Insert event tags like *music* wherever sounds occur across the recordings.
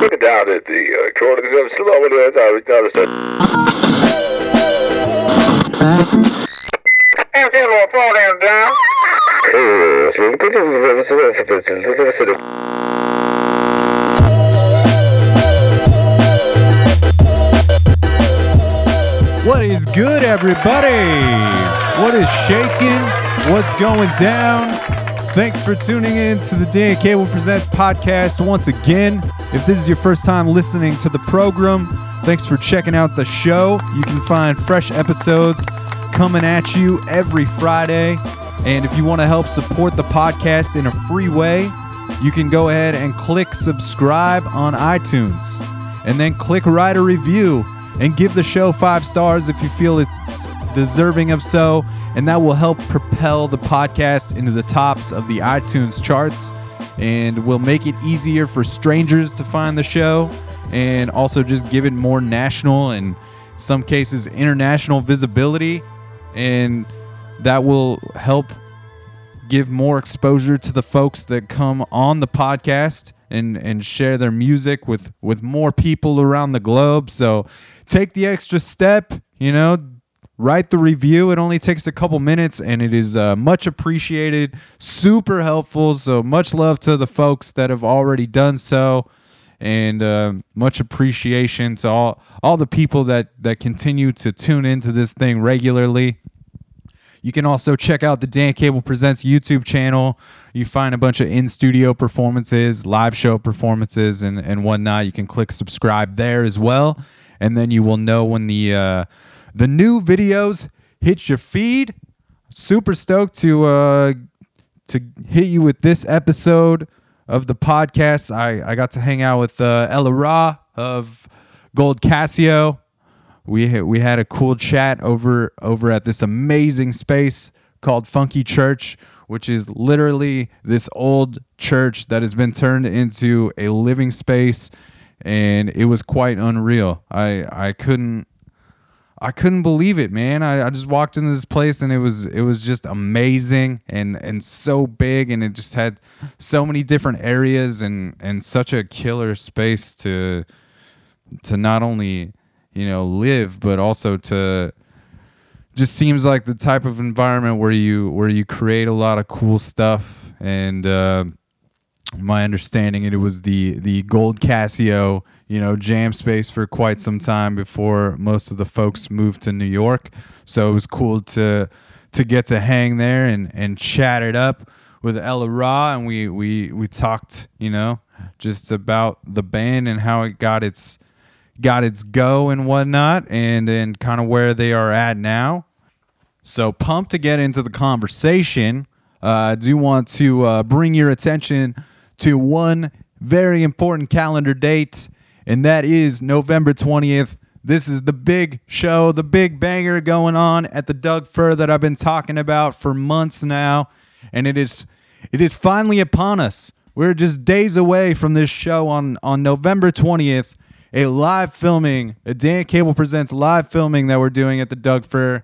Look it down at the uh, corner of the slow over there. Sorry, sorry, sorry. Hey, say, little phone down, down. What is good, everybody? What is shaking? What's going down? Thanks for tuning in to the Dan Cable Presents podcast once again. If this is your first time listening to the program, thanks for checking out the show. You can find fresh episodes coming at you every Friday. And if you want to help support the podcast in a free way, you can go ahead and click subscribe on iTunes and then click write a review and give the show five stars if you feel it's deserving of so. And that will help propel the podcast into the tops of the iTunes charts and will make it easier for strangers to find the show and also just give it more national and some cases international visibility and that will help give more exposure to the folks that come on the podcast and and share their music with with more people around the globe so take the extra step you know write the review it only takes a couple minutes and it is uh, much appreciated super helpful so much love to the folks that have already done so and uh, much appreciation to all all the people that that continue to tune into this thing regularly you can also check out the Dan Cable Presents YouTube channel. You find a bunch of in studio performances, live show performances, and, and whatnot. You can click subscribe there as well. And then you will know when the uh, the new videos hit your feed. Super stoked to uh, to hit you with this episode of the podcast. I, I got to hang out with uh, Ella Ra of Gold Casio we we had a cool chat over over at this amazing space called Funky Church, which is literally this old church that has been turned into a living space, and it was quite unreal. I I couldn't. I couldn't believe it, man. I, I just walked into this place and it was it was just amazing and and so big and it just had so many different areas and and such a killer space to to not only you know live but also to just seems like the type of environment where you where you create a lot of cool stuff and uh, my understanding it was the the gold casio you know jam space for quite some time before most of the folks moved to new york so it was cool to to get to hang there and and chat it up with ella ra and we we we talked you know just about the band and how it got its got its go and whatnot, and and kind of where they are at now. So pumped to get into the conversation. Uh, I do want to uh, bring your attention to one very important calendar date, and that is November 20th. This is the big show, the big banger going on at the Doug Fir that I've been talking about for months now, and it is it is finally upon us. We're just days away from this show on on November 20th a live filming, a Dan Cable Presents live filming that we're doing at the Doug Fir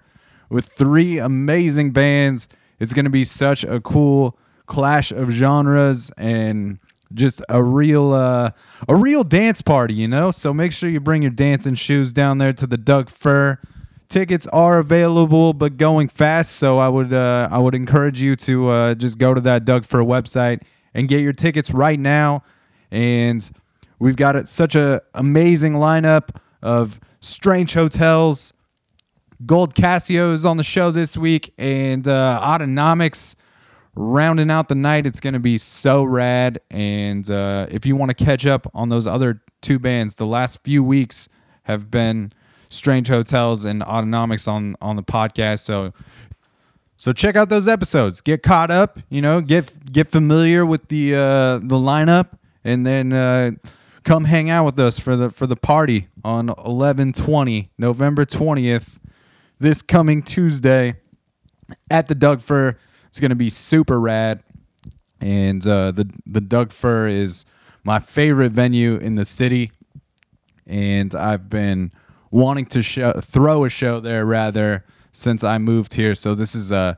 with three amazing bands. It's going to be such a cool clash of genres and just a real uh, a real dance party, you know. So make sure you bring your dancing shoes down there to the Doug Fir. Tickets are available, but going fast. So I would uh, I would encourage you to uh, just go to that Doug Fir website and get your tickets right now. And We've got a, such a amazing lineup of strange hotels. Gold Casio is on the show this week, and uh, Autonomics rounding out the night. It's going to be so rad. And uh, if you want to catch up on those other two bands, the last few weeks have been Strange Hotels and Autonomics on on the podcast. So so check out those episodes. Get caught up. You know, get get familiar with the uh, the lineup, and then. Uh, come hang out with us for the for the party on 1120 November 20th this coming Tuesday at the Doug Fir. It's going to be super rad. And uh, the the Doug Fir is my favorite venue in the city and I've been wanting to show, throw a show there rather since I moved here. So this is a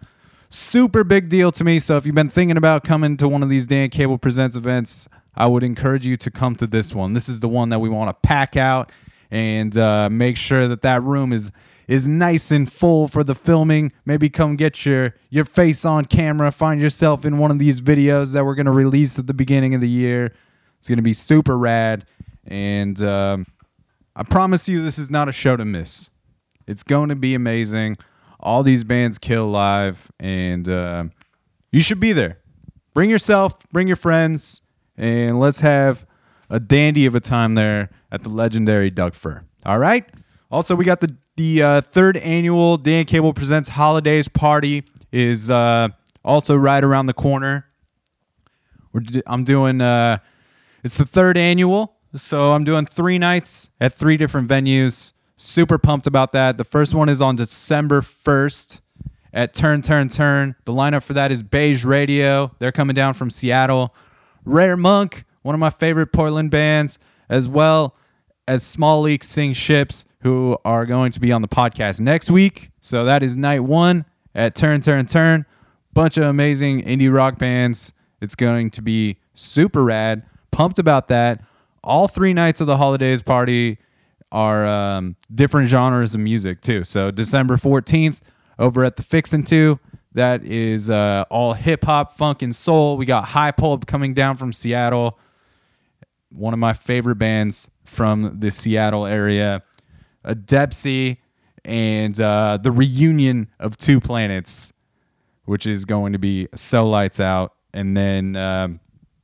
super big deal to me. So if you've been thinking about coming to one of these Dan Cable Presents events, I would encourage you to come to this one. This is the one that we want to pack out and uh, make sure that that room is is nice and full for the filming. Maybe come get your your face on camera. Find yourself in one of these videos that we're gonna release at the beginning of the year. It's gonna be super rad, and um, I promise you, this is not a show to miss. It's going to be amazing. All these bands kill live, and uh, you should be there. Bring yourself, bring your friends, and let's have a dandy of a time there at the legendary Doug Fir. All right. Also, we got the the uh, third annual Dan Cable Presents Holidays Party is uh, also right around the corner. We're I'm doing uh, it's the third annual, so I'm doing three nights at three different venues. Super pumped about that. The first one is on December 1st at Turn Turn Turn. The lineup for that is Beige Radio. They're coming down from Seattle. Rare Monk, one of my favorite Portland bands, as well as Small Leaks Sink Ships, who are going to be on the podcast next week. So that is night one at Turn Turn Turn. Bunch of amazing indie rock bands. It's going to be super rad. Pumped about that. All three nights of the holidays party are um, different genres of music too. So December 14th over at the Fixin' To, that is uh, all hip hop, funk, and soul. We got High Pulp coming down from Seattle, one of my favorite bands from the Seattle area. A Depsy and uh, the reunion of Two Planets, which is going to be so lights out. And then um,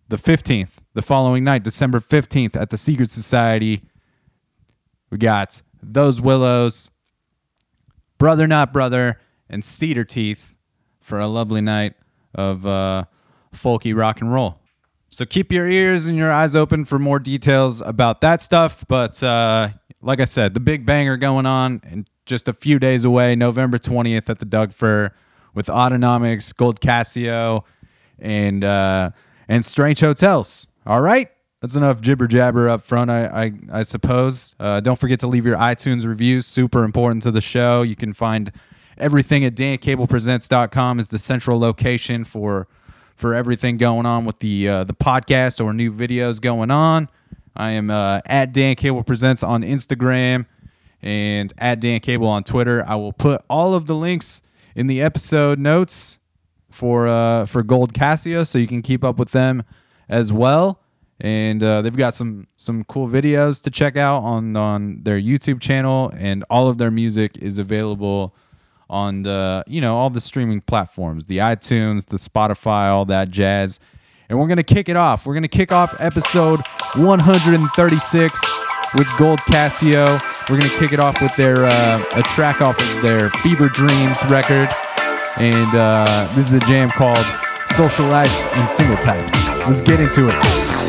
the 15th, the following night, December 15th, at the Secret Society, we got Those Willows, Brother Not Brother, and Cedar Teeth for a lovely night of uh, folky rock and roll. So keep your ears and your eyes open for more details about that stuff. But uh, like I said, the big banger going on in just a few days away, November 20th at the Doug Fir with Autonomics, Gold Casio, and uh, and Strange Hotels. All right. That's enough jibber jabber up front, I I, I suppose. Uh, don't forget to leave your iTunes reviews. Super important to the show. You can find everything at dancablepresents.com is the central location for for everything going on with the uh, the podcast or new videos going on. I am uh, at Dan Cable Presents on Instagram and at Dan Cable on Twitter. I will put all of the links in the episode notes for uh, for Gold Casio, so you can keep up with them as well. And uh, they've got some some cool videos to check out on on their YouTube channel, and all of their music is available on the you know all the streaming platforms, the iTunes, the Spotify, all that jazz. And we're gonna kick it off. We're gonna kick off episode 136 with Gold Casio. We're gonna kick it off with their uh, a track off of their Fever Dreams record, and uh, this is a jam called Social Lights and Single Types. Let's get into it.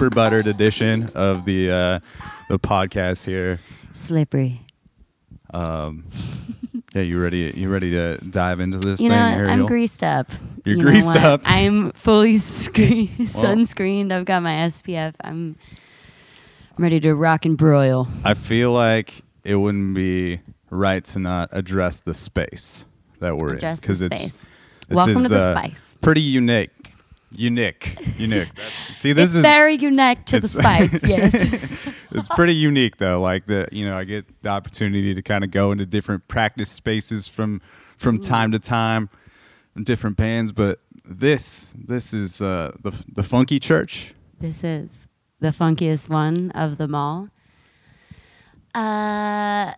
Super buttered edition of the uh, the podcast here. Slippery. Um, yeah, you ready? You ready to dive into this You thing, know, Ariel? I'm greased up. You're You greased up? I'm fully screen- *laughs* sunscreened. I've got my SPF. I'm I'm ready to rock and broil. I feel like it wouldn't be right to not address the space that we're Address in because it's space. this Welcome is, to the uh, spice. Pretty unique. Unique. Unique. *laughs* That's, see, this it's is very unique to the it's- spice. *laughs* Yes. it's pretty unique though. Like the you know, I get the opportunity to kind of go into different practice spaces from from time to time, in different bands. But this this is uh, the the Funky Church. This is the funkiest one of them all. Uh,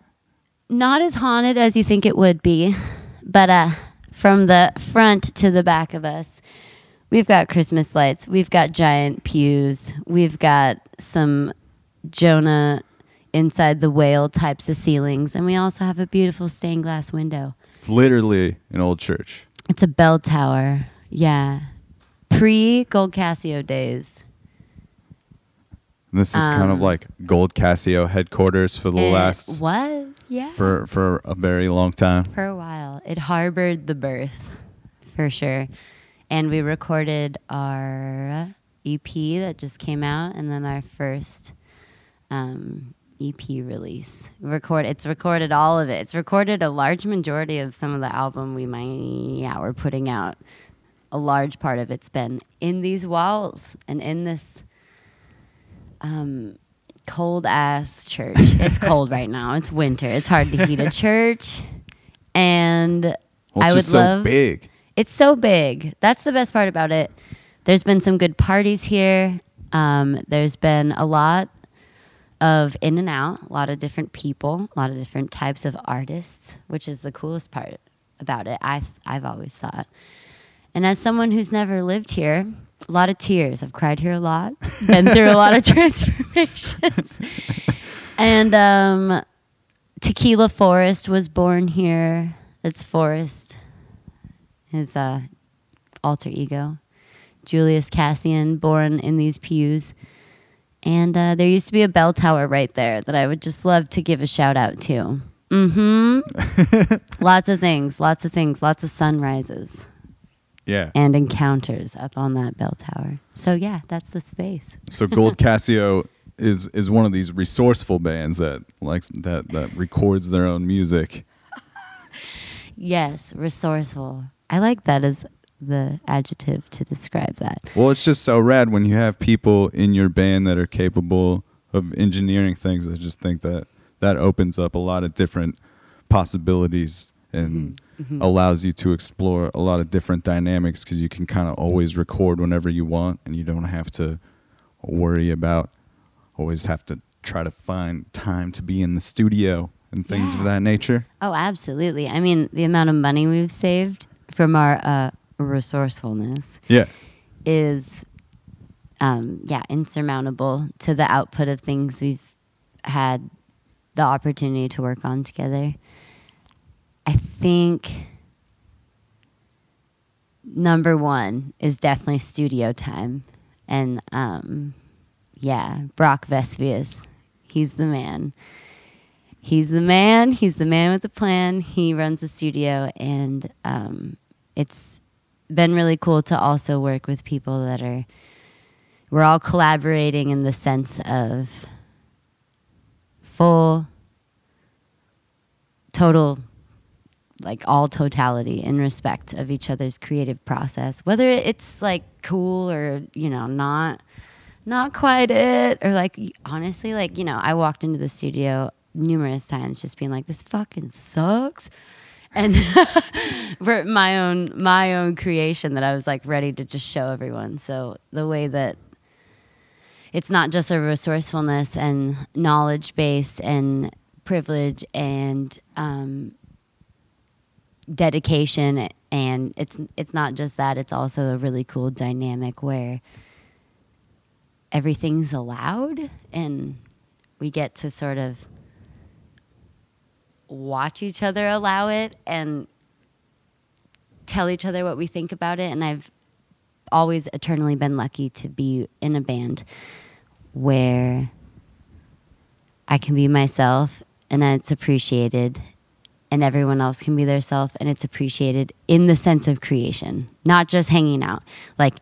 not as haunted as you think it would be, but uh, from the front to the back of us, we've got Christmas lights, we've got giant pews, we've got some Jonah inside the whale types of ceilings, and we also have a beautiful stained glass window. It's literally an old church. It's a bell tower, yeah, pre Gold Casio days. And this is kind of Um, like Gold Casio headquarters for the It last was yeah for for a very long time. for a while. It harbored the birth for sure, and we recorded our EP that just came out, and then our first um, EP release. Record it's recorded all of it. It's recorded a large majority of some of the album we might yeah we're putting out. A large part of it's been in these walls and in this um, cold ass church. *laughs* It's cold right now. It's winter. It's hard to heat a church, and Well, it's I would so love. big. It's so big. That's the best part about it. There's been some good parties here. Um, there's been a lot of in and out, a lot of different people, a lot of different types of artists, which is the coolest part about it. I've I've always thought. And as someone who's never lived here, a lot of tears. I've cried here a lot, *laughs* been through a lot of transformations. and um, Tequila Forest was born here. It's Forest, his uh, alter ego. Julius Cassian, born in these pews. And uh, there used to be a bell tower right there that I would just love to give a shout out to. Mm-hmm. *laughs* lots of things, lots of things, lots of sunrises Yeah. and encounters up on that bell tower. So yeah, that's the space. So Gold *laughs* Casio is is one of these resourceful bands that like that that records their own music. Yes, resourceful. I like that as the adjective to describe that. Well, it's just so rad when you have people in your band that are capable of engineering things. I just think that that opens up a lot of different possibilities and mm-hmm. Mm-hmm. allows you to explore a lot of different dynamics because you can kind of always record whenever you want and you don't have to worry about always have to try to find time to be in the studio and things of that nature. Oh, absolutely. I mean, the amount of money we've saved from our uh, resourcefulness Yeah. is, um, yeah, insurmountable to the output of things we've had the opportunity to work on together. I think number one is definitely studio time. And um, yeah, Brock Vespius, he's the man. He's the man. He's the man with the plan. He runs the studio, and um, it's been really cool to also work with people that are. We're all collaborating in the sense of full, total, like all totality in respect of each other's creative process. Whether it's like cool or you know not, not quite it, or like honestly, like you know, I walked into the studio numerous times just being like, this fucking sucks. And *laughs* for my own my own creation that I was like ready to just show everyone. So the way that it's not just a resourcefulness and knowledge based and privilege and um, dedication and it's it's not just that it's also a really cool dynamic where everything's allowed and we get to sort of watch each other allow it and tell each other what we think about it and I've always eternally been lucky to be in a band where I can be myself and it's appreciated and everyone else can be their self and it's appreciated in the sense of creation, not just hanging out. Like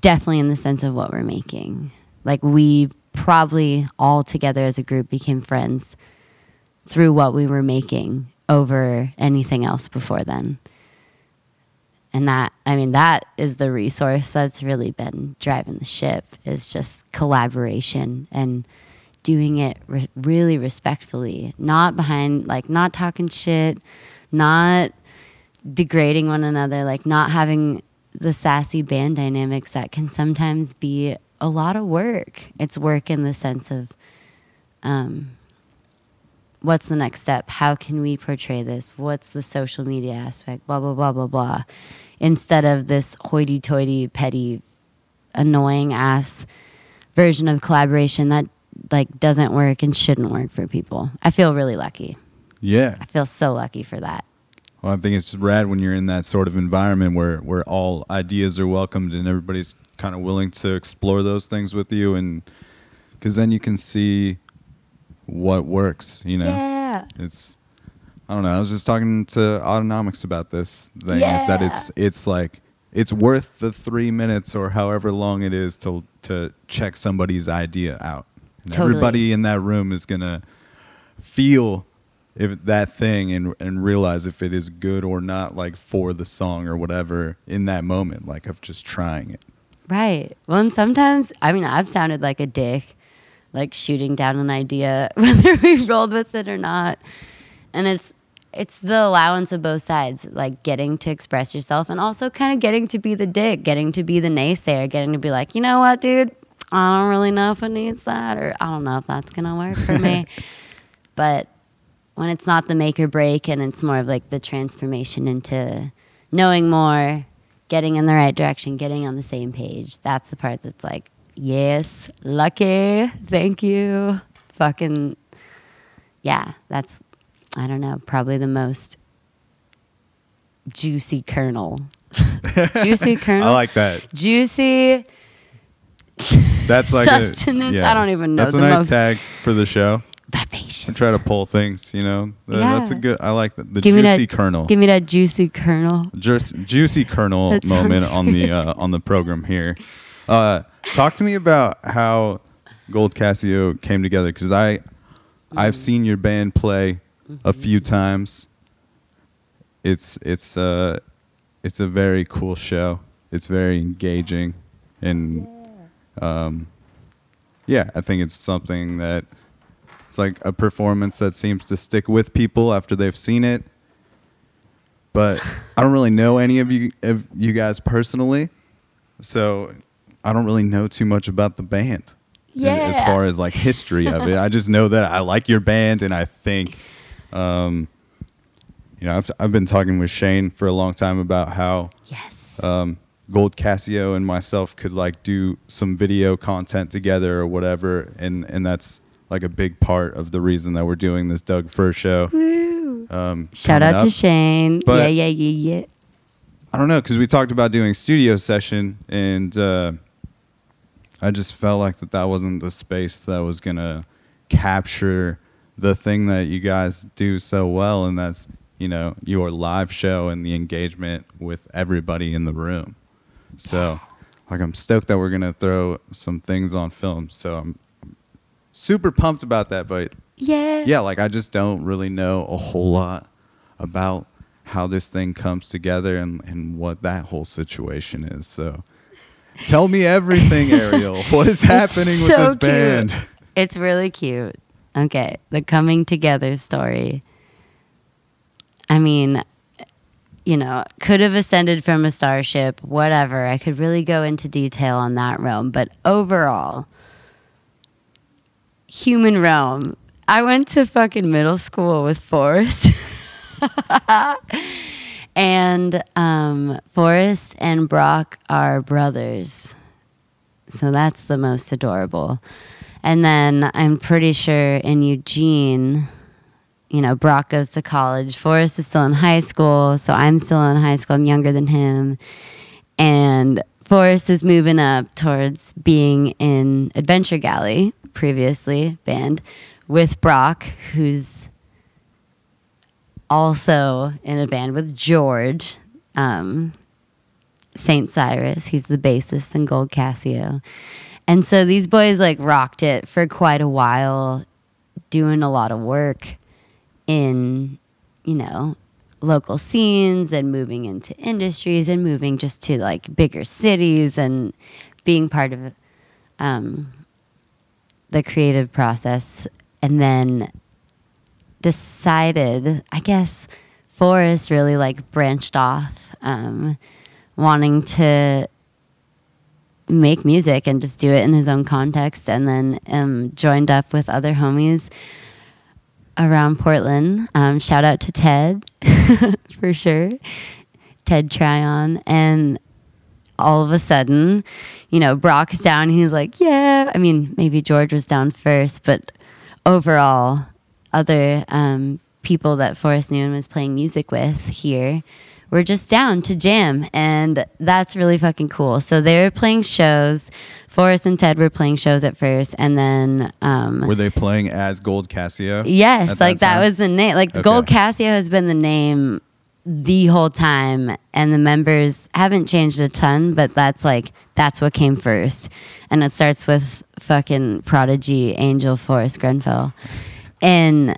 definitely in the sense of what we're making. Like we probably all together as a group became friends through what we were making over anything else before then. And that, I mean, that is the resource that's really been driving the ship is just collaboration and doing it re- really respectfully, not behind, like, not talking shit, not degrading one another, like, not having the sassy band dynamics that can sometimes be a lot of work. It's work in the sense of, um, what's the next step? How can we portray this? What's the social media aspect? Blah, blah, blah, blah, blah. Instead of this hoity toity, petty, annoying ass version of collaboration that like doesn't work and shouldn't work for people. I feel really lucky. Yeah. I feel so lucky for that. Well, I think it's rad when you're in that sort of environment where, where all ideas are welcomed and everybody's kind of willing to explore those things with you. And because then you can see what works, you know? Yeah. It's, I don't know. I was just talking to Autonomics about this thing that it's, it's like, it's worth the three minutes or however long it is to, to check somebody's idea out. Totally. everybody in that room is going to feel if that thing and and realize if it is good or not like for the song or whatever in that moment like of just trying it Right. Well, and sometimes, I mean, I've sounded like a dick, like shooting down an idea, *laughs* whether we rolled with it or not. And it's, it's the allowance of both sides, like getting to express yourself and also kind of getting to be the dick, getting to be the naysayer, getting to be like, you know what, dude, I don't really know if it needs that, or I don't know if that's going to work for me. *laughs* but when it's not the make or break and it's more of like the transformation into knowing more, getting in the right direction, getting on the same page, that's the part that's like, yes, lucky, thank you. Fucking, yeah, that's, I don't know, probably the most juicy kernel. *laughs* juicy kernel? i like that juicy that's like Sustenance? A, I don't even know that's a nice most- tag for the show vivacious. I try to pull things you know Th- that's a good i like that the Give juicy that- kernel Give me that juicy kernel. Just juicy kernel moment on the uh, on the program here. Uh, talk to me about how Gold Casio came together because I I've seen your band play a few times. It's it's uh it's a very cool show. It's very engaging and um yeah, I think it's something that it's like a performance that seems to stick with people after they've seen it but I don't really know any of you of you guys personally, so I don't really know too much about the band. in- As far as like *laughs* history of it, I just know that I like your band, and I think, um, you know, I've I've been talking with Shane for a long time about how Yes. um, Gold Casio and myself could like do some video content together or whatever, and and that's like a big part of the reason that we're doing this Doug Fir show. Um, Shout out to. Shane. But- yeah, yeah, yeah, yeah. I don't know because we talked about doing studio session, and uh, I just felt like that that wasn't the space that was gonna capture the thing that you guys do so well, and that's you know your live show and the engagement with everybody in the room. So, *sighs* like, I'm stoked that we're gonna throw some things on film. So I'm super pumped about that, but Yeah. yeah, like I just don't really know a whole lot about how this thing comes together and, and what that whole situation is. So tell me everything, Ariel. What is *laughs* happening with this cute. band? It's really cute. Okay, the coming together story. I mean, you know, could have ascended from a starship, whatever. I could really go into detail on that realm, but overall, human realm. I went to fucking middle school with Forrest. *laughs* and um, Forrest and Brock are brothers. So that's the most adorable. And then I'm pretty sure in Eugene, you know, Brock goes to college. Forrest is still in high school. So I'm still in high school. I'm younger than him. And Forrest is moving up towards being in Adventure Galley, previously band, with Brock, who's also in a band with George, um, Saint Cyrus. He's the bassist in Gold Casio. And so these boys like rocked it for quite a while, doing a lot of work in, you know, local scenes and moving into industries and moving just to like bigger cities and being part of um, the creative process. And then decided, I guess, Forrest really like branched off, um, wanting to make music and just do it in his own context, and then um, joined up with other homies around Portland. Um, shout out to Ted *laughs* for sure, Ted Tryon, and all of a sudden, you know, Brock's down. He's like, yeah. I mean, maybe George was down first, but overall, other um, people that Forrest knew and was playing music with here were just down to jam. And that's really fucking cool. So they were playing shows. Forrest and Ted were playing shows at first. And then. Um, Were they playing as Gold Casio? Yes, like that time? was the name. Like Okay. Gold Casio has been the name the whole time, and the members haven't changed a ton, but that's like that's what came first, and it starts with fucking prodigy Angel Forrest Grenfell, and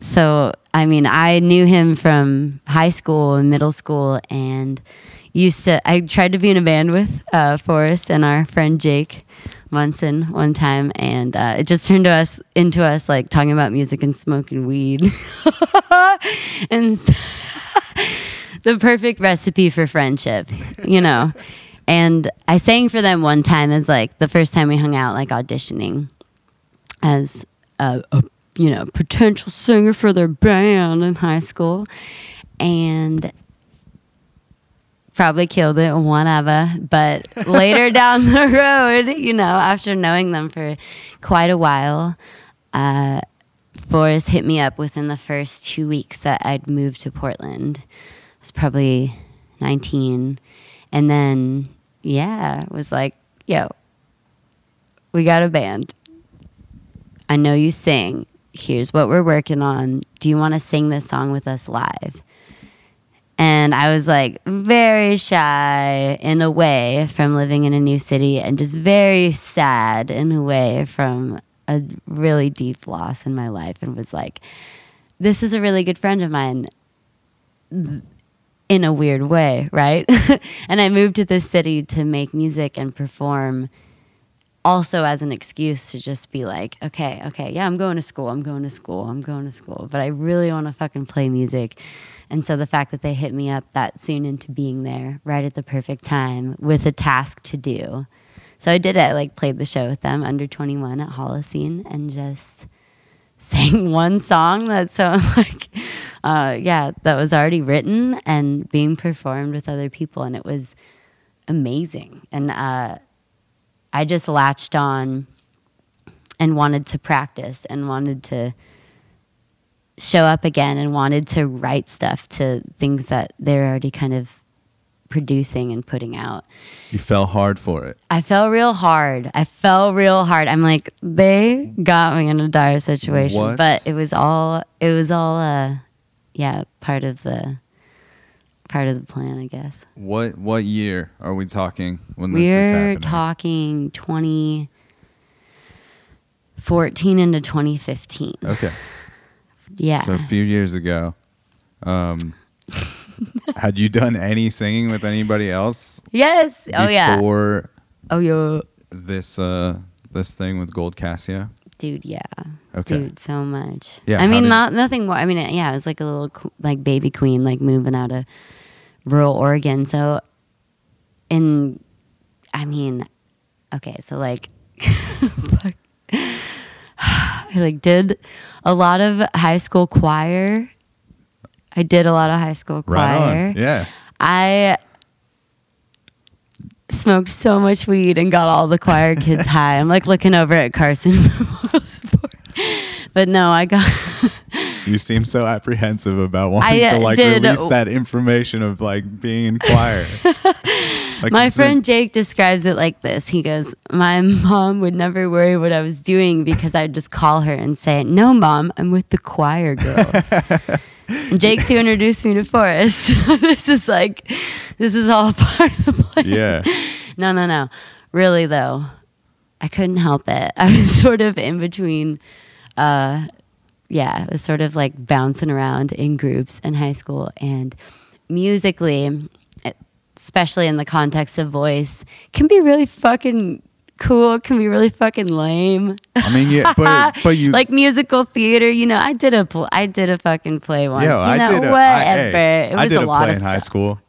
so I mean I knew him from high school and middle school, and used to I tried to be in a band with uh, Forrest and our friend Jake Munson one time, and uh, it just turned to us into us like talking about music and smoking weed, *laughs* and s- *laughs* the perfect recipe for friendship, you know. And I sang for them one time as like the first time we hung out, like auditioning as a, a you know potential singer for their band in high school, and probably killed it, one whatever. But *laughs* later down the road, you know, after knowing them for quite a while, uh, Forrest hit me up within the first two weeks that I'd moved to Portland. I was probably 19. And then, yeah, was like, yo, we got a band. I know you sing. Here's what we're working on. Do you want to sing this song with us live? And I was like very shy in a way from living in a new city and just very sad in a way from a really deep loss in my life and was like, this is a really good friend of mine in a weird way, right? *laughs* and I moved to this city to make music and perform also as an excuse to just be like, okay, okay, yeah, I'm going to school, I'm going to school, I'm going to school, but I really want to fucking play music. And so the fact that they hit me up that soon into being there right at the perfect time with a task to do. So I did it. Like played the show with them under 21 at Holocene and just *laughs* sang one song that's so like uh, yeah that was already written and being performed with other people and it was amazing and uh, i just latched on and wanted to practice and wanted to show up again and wanted to write stuff to things that they're already kind of producing and putting out You fell hard for it. I fell real hard. I fell real hard. I'm like, they got me in a dire situation. What? But it was all it was all uh yeah, part of the part of the plan, I guess. What what year are we talking when this is happening? We're talking 2014 into 2015. Okay. Yeah. So a few years ago. Um *laughs* had you done any singing with anybody else yes. Oh yeah. before Oh yeah. this uh this thing with Gold Casio? Dude, yeah. Okay. Dude, so much. Yeah, I mean, not nothing more. I mean, yeah, it was like a little like baby queen, like moving out of rural Oregon. So, in, I mean, okay, so like, *laughs* fuck. *sighs* I like did a lot of high school choir. I did a lot of high school choir. Right on. Yeah. I smoked so much weed and got all the choir kids *laughs* high. I'm like looking over at Carson *laughs* for moral support. But no, I got You seem so apprehensive about wanting I, uh, to like did- release that information of like being in choir. *laughs* Like, My friend Jake describes it like this. He goes, My mom would never worry what I was doing because I'd just call her and say, No, mom, I'm with the choir girls. Jake's who introduced me to Forrest. *laughs* this is like, this is all *laughs* part of the plan. Yeah. No, no, no. Really, though, I couldn't help it. I was sort of in between. Uh, yeah, it was sort of like bouncing around in groups in high school. And musically, especially in the context of voice, can be really fucking cool. Can be really fucking lame. I mean, yeah, but but *laughs* you like musical theater, you know. I did a pl- I did a fucking play once. Yo, you I know, did a, I, whatever. hey, it was I did a, a, lot play of in high school.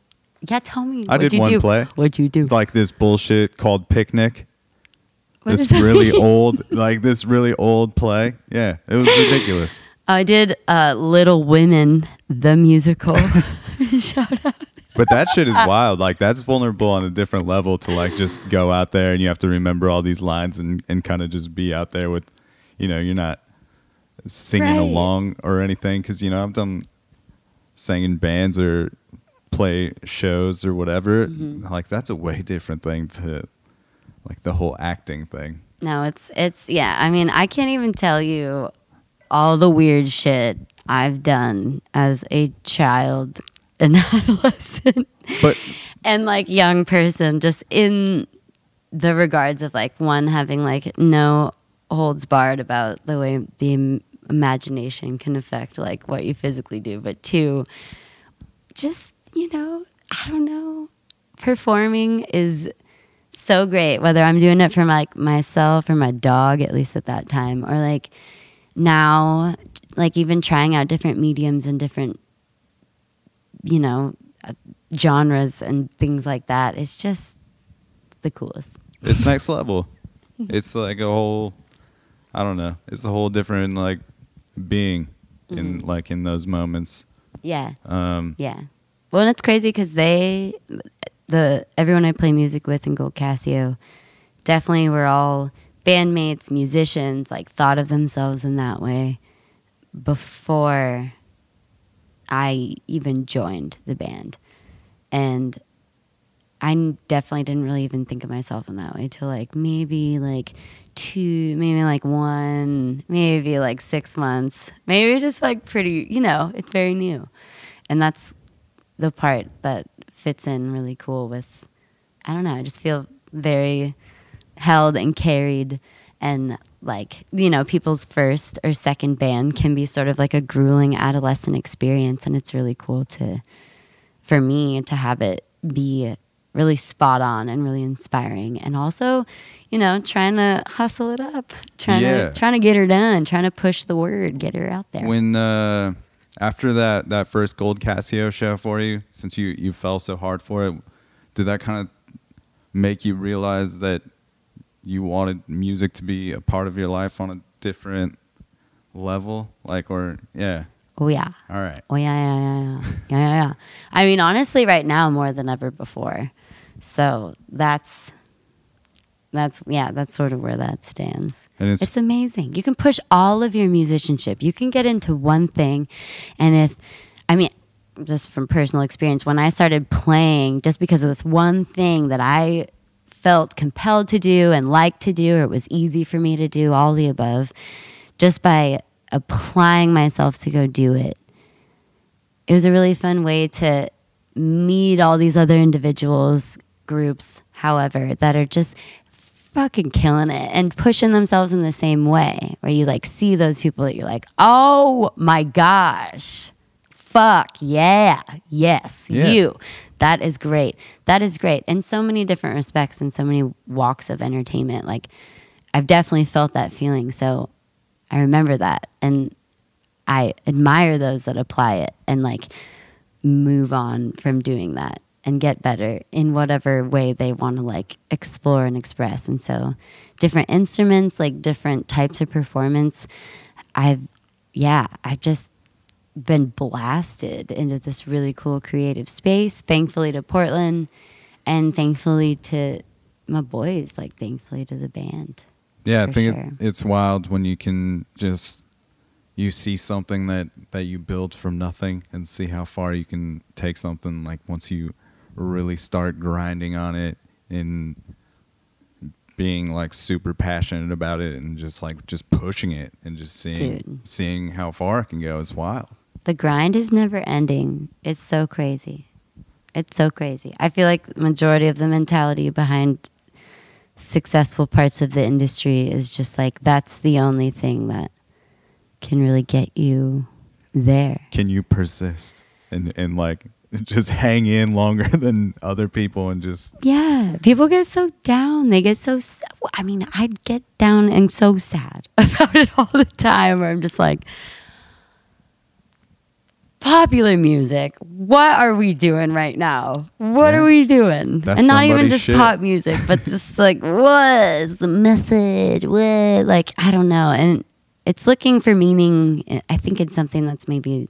Yeah, tell me. I did you one do? play. What'd you do? Like this bullshit called Picnic. What this really *laughs* old, like this really old play. Yeah, it was ridiculous. I did uh, Little Women, the musical. *laughs* *laughs* Shout out. But that shit is wild. Like that's vulnerable on a different level to like just go out there and you have to remember all these lines and, and kind of just be out there with, you know, you're not singing Right. along or anything. Cause you know, I've done singing bands or play shows or whatever. Mm-hmm. Like that's a way different thing to like the whole acting thing. No, it's it's yeah. I mean, I can't even tell you all the weird shit I've done as a child, *laughs* an adolescent, But *laughs* and like young person, just in the regards of like one having like no holds barred about the way the imagination can affect like what you physically do, but two, just you know, I don't know, performing is so great whether i'm doing it for like myself or my dog at least at that time or like now like even trying out different mediums and different you know uh, genres and things like that it's just the coolest it's next *laughs* level. It's like a whole I don't know. It's a whole different like being in Mm-hmm. like in those moments. yeah Um yeah well and it's crazy because they the everyone i play music with in gold casio definitely were all bandmates musicians like thought of themselves in that way before I even joined the band. And I definitely didn't really even think of myself in that way till like maybe like two, maybe like one, maybe like six months, maybe just like pretty, you know, it's very new. And that's the part that fits in really cool with, I don't know, I just feel very held and carried. And like you know people's first or second band can be sort of like a grueling adolescent experience. And it's really cool to for me to have it be really spot on and really inspiring. And also you know trying to hustle it up trying Yeah. to trying to get her done trying to push the word get her out there. When uh after that that first gold Casio show for you, since you you fell so hard for it, did that kind of make you realize that you wanted music to be a part of your life on a different level? Like or yeah. oh yeah All right. Oh yeah, yeah, yeah, yeah, yeah, yeah, yeah. I mean, honestly, right now more than ever before. So that's that's yeah, that's sort of where that stands. And it's- it's amazing. You can push all of your musicianship. You can get into one thing, and if I mean, just from personal experience, when I started playing, just because of this one thing that I felt compelled to do and liked to do, or it was easy for me to do, all the above, just by applying myself to go do it it was a really fun way to meet all these other individuals, groups, however, that are just fucking killing it and pushing themselves in the same way. Where you like see those people that you're like, oh my gosh, fuck yeah, yes, Yeah. you. That is great. That is great in so many different respects and so many walks of entertainment. Like, I've definitely felt that feeling. So I remember that. And I admire those that apply it and like move on from doing that and get better in whatever way they want to like explore and express. And so different instruments, like different types of performance, I've yeah, I've just been blasted into this really cool creative space, thankfully to Portland and thankfully to my boys, like thankfully to the band. Yeah, I think sure. it, it's wild when you can just, you see something that that you build from nothing and see how far you can take something like once you really start grinding on it and being like super passionate about it and just like just pushing it and just seeing Dude. seeing how far it can go is wild. The grind is never ending. It's so crazy. It's so crazy. I feel like the majority of the mentality behind successful parts of the industry is just like that's the only thing that can really get you there. Can you persist and and like *laughs* just hang in longer *laughs* than other people and just Yeah, people get so down. They get so. i mean, I'd get down and so sad *laughs* about it all the time. Where I'm just like, popular music. What are we doing right now? What Yeah. are we doing? That's and not even just shit. pop music, but just like what is the method? What like I don't know. And it's looking for meaning. I think it's something that's maybe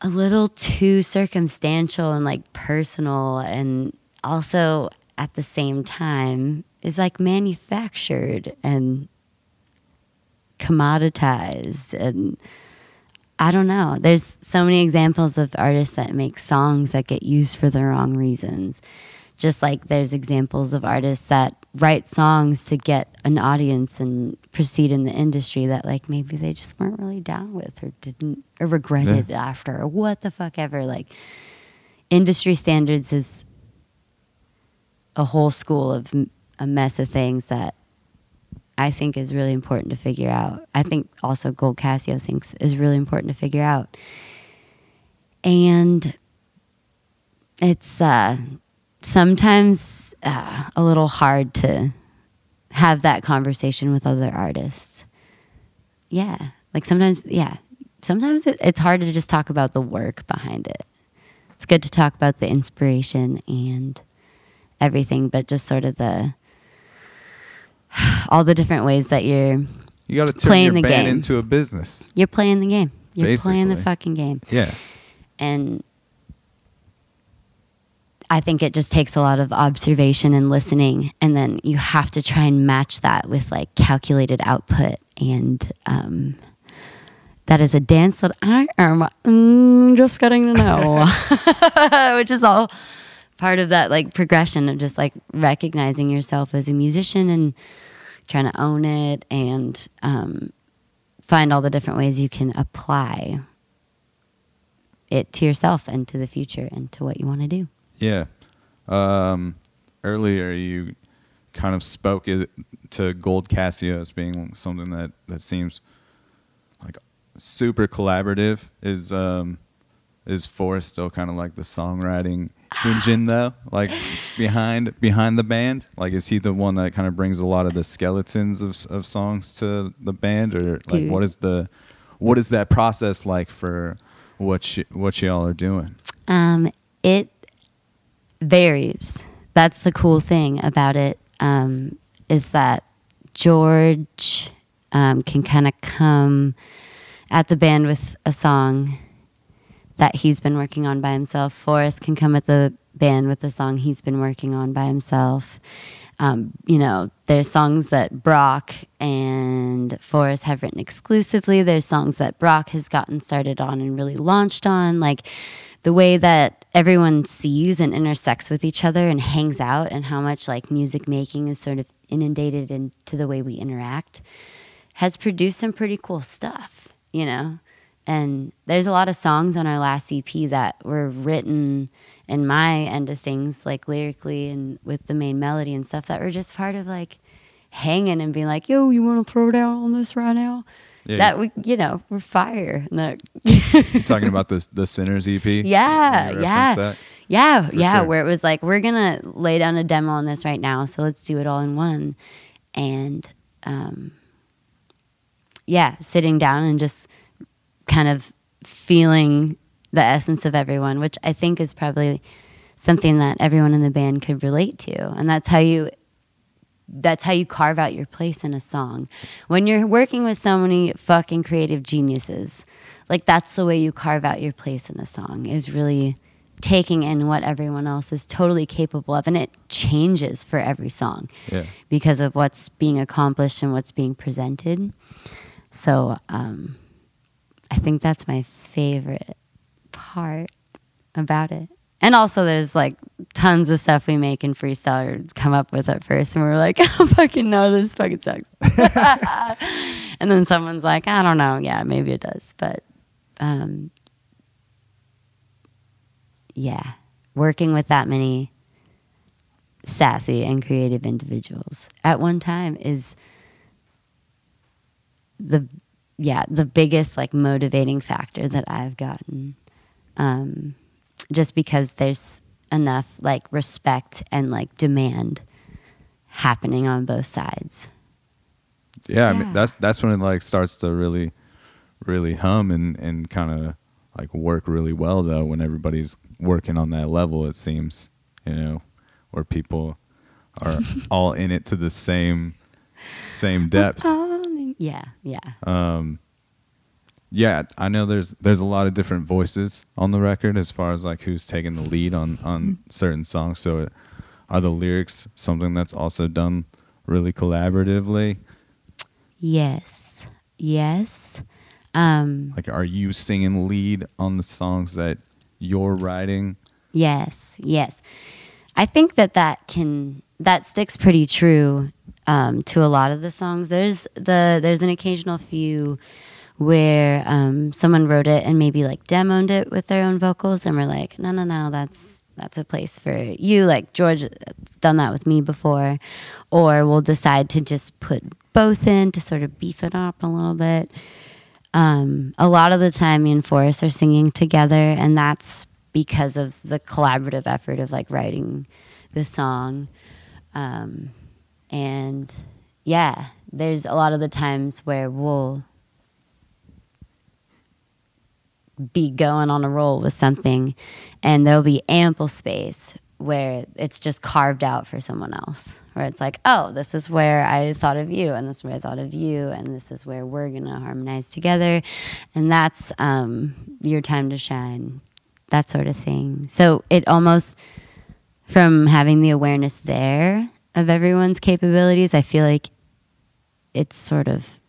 a little too circumstantial and like personal and also at the same time is like manufactured and commoditized and I don't know. There's so many examples of artists that make songs that get used for the wrong reasons. Just like there's examples of artists that write songs to get an audience and proceed in the industry that like maybe they just weren't really down with or didn't or regretted after or what the fuck ever. Like industry standards is a whole school of a mess of things that I think is really important to figure out. I think also Gold Casio thinks is really important to figure out. And it's uh, sometimes uh, a little hard to have that conversation with other artists. Yeah. Like sometimes, yeah. Sometimes it, it's hard to just talk about the work behind it. It's good to talk about the inspiration and everything, but just sort of the *sighs* all the different ways that you're you got to turn Playing your the band game. into a business. you're playing the game. You're playing the fucking game. Yeah. And I think it just takes a lot of observation and listening, and then you have to try and match that with like calculated output. And um, that is a dance that I am mm, just getting to know, *laughs* which is all part of that like progression of just like recognizing yourself as a musician and trying to own it and um, find all the different ways you can apply it to yourself and to the future and to what you want to do. Yeah. Um, earlier, you kind of spoke to Gold Casio as being something that, that seems like super collaborative. Is um, is Forrest still kind of like the songwriting engine though? Like behind behind the band? Like is he the one that kind of brings a lot of the skeletons of of songs to the band, or like Dude. what is the what is that process like for what you, what y'all are doing? Um, it varies. That's the cool thing about it. Um, is that George um, can kind of come at the band with a song that he's been working on by himself. Forrest can come at the band with a song he's been working on by himself. Um, you know, there's songs that Brock and Forrest have written exclusively. There's songs that Brock has gotten started on and really launched on. Like the way that everyone sees and intersects with each other and hangs out, and how much like music making is sort of inundated into the way we interact has produced some pretty cool stuff, you know? And there's a lot of songs on our last EP that were written in my end of things, like lyrically and with the main melody and stuff, that were just part of like hanging and being like, yo, you want to throw down on this right now? Yeah. That we, you know, we're fire. That- talking about the the Sinners EP? *laughs* yeah, yeah. that? Yeah, yeah, sure. where it was like, we're gonna lay down a demo on this right now, so let's do it all in one. And um, yeah, sitting down and just kind of feeling the essence of everyone, which I think is probably something that everyone in the band could relate to. And that's how you that's how you carve out your place in a song. When you're working with so many fucking creative geniuses, like that's the way you carve out your place in a song is really taking in what everyone else is totally capable of and it changes for every song Yeah. because of what's being accomplished and what's being presented. So, um, I think that's my favorite part about it. And also, there's like tons of stuff we make in freestyle or come up with at first, and we're like, *laughs* I don't fucking know, this fucking sucks. *laughs* and then someone's like, I don't know, yeah, maybe it does, but um, yeah, working with that many sassy and creative individuals at one time is the yeah the biggest like motivating factor that I've gotten. Um, just because there's enough like respect and like demand happening on both sides. Yeah, I mean that's that's when it like starts to really, really hum and and kind of like work really well though when everybody's working on that level. It seems you know where people are *laughs* all in it to the same same depth. Yeah, yeah. Um, yeah, I know there's there's a lot of different voices on the record as far as like who's taking the lead on on certain songs. So, are the lyrics something that's also done really collaboratively? Yes. Yes. Um, Like, are you singing lead on the songs that you're writing? Yes, yes. I think that that can that sticks pretty true um, to a lot of the songs. There's the there's an occasional few where um, someone wrote it and maybe like demoed it with their own vocals, and we're like, no, no, no, that's that's a place for you. Like George done that with me before, or we'll decide to just put both in to sort of beef it up a little bit um, a lot of the time me and Forrest are singing together, and that's because of the collaborative effort of like writing the song. Um, and yeah, there's a lot of the times where we'll be going on a roll with something, and there'll be ample space where it's just carved out for someone else. Where it's like, oh, this is where I thought of you, and this is where I thought of you, and this is where we're gonna harmonize together, and that's um, your time to shine, that sort of thing. So it almost, from having the awareness there of everyone's capabilities, I feel like it's sort of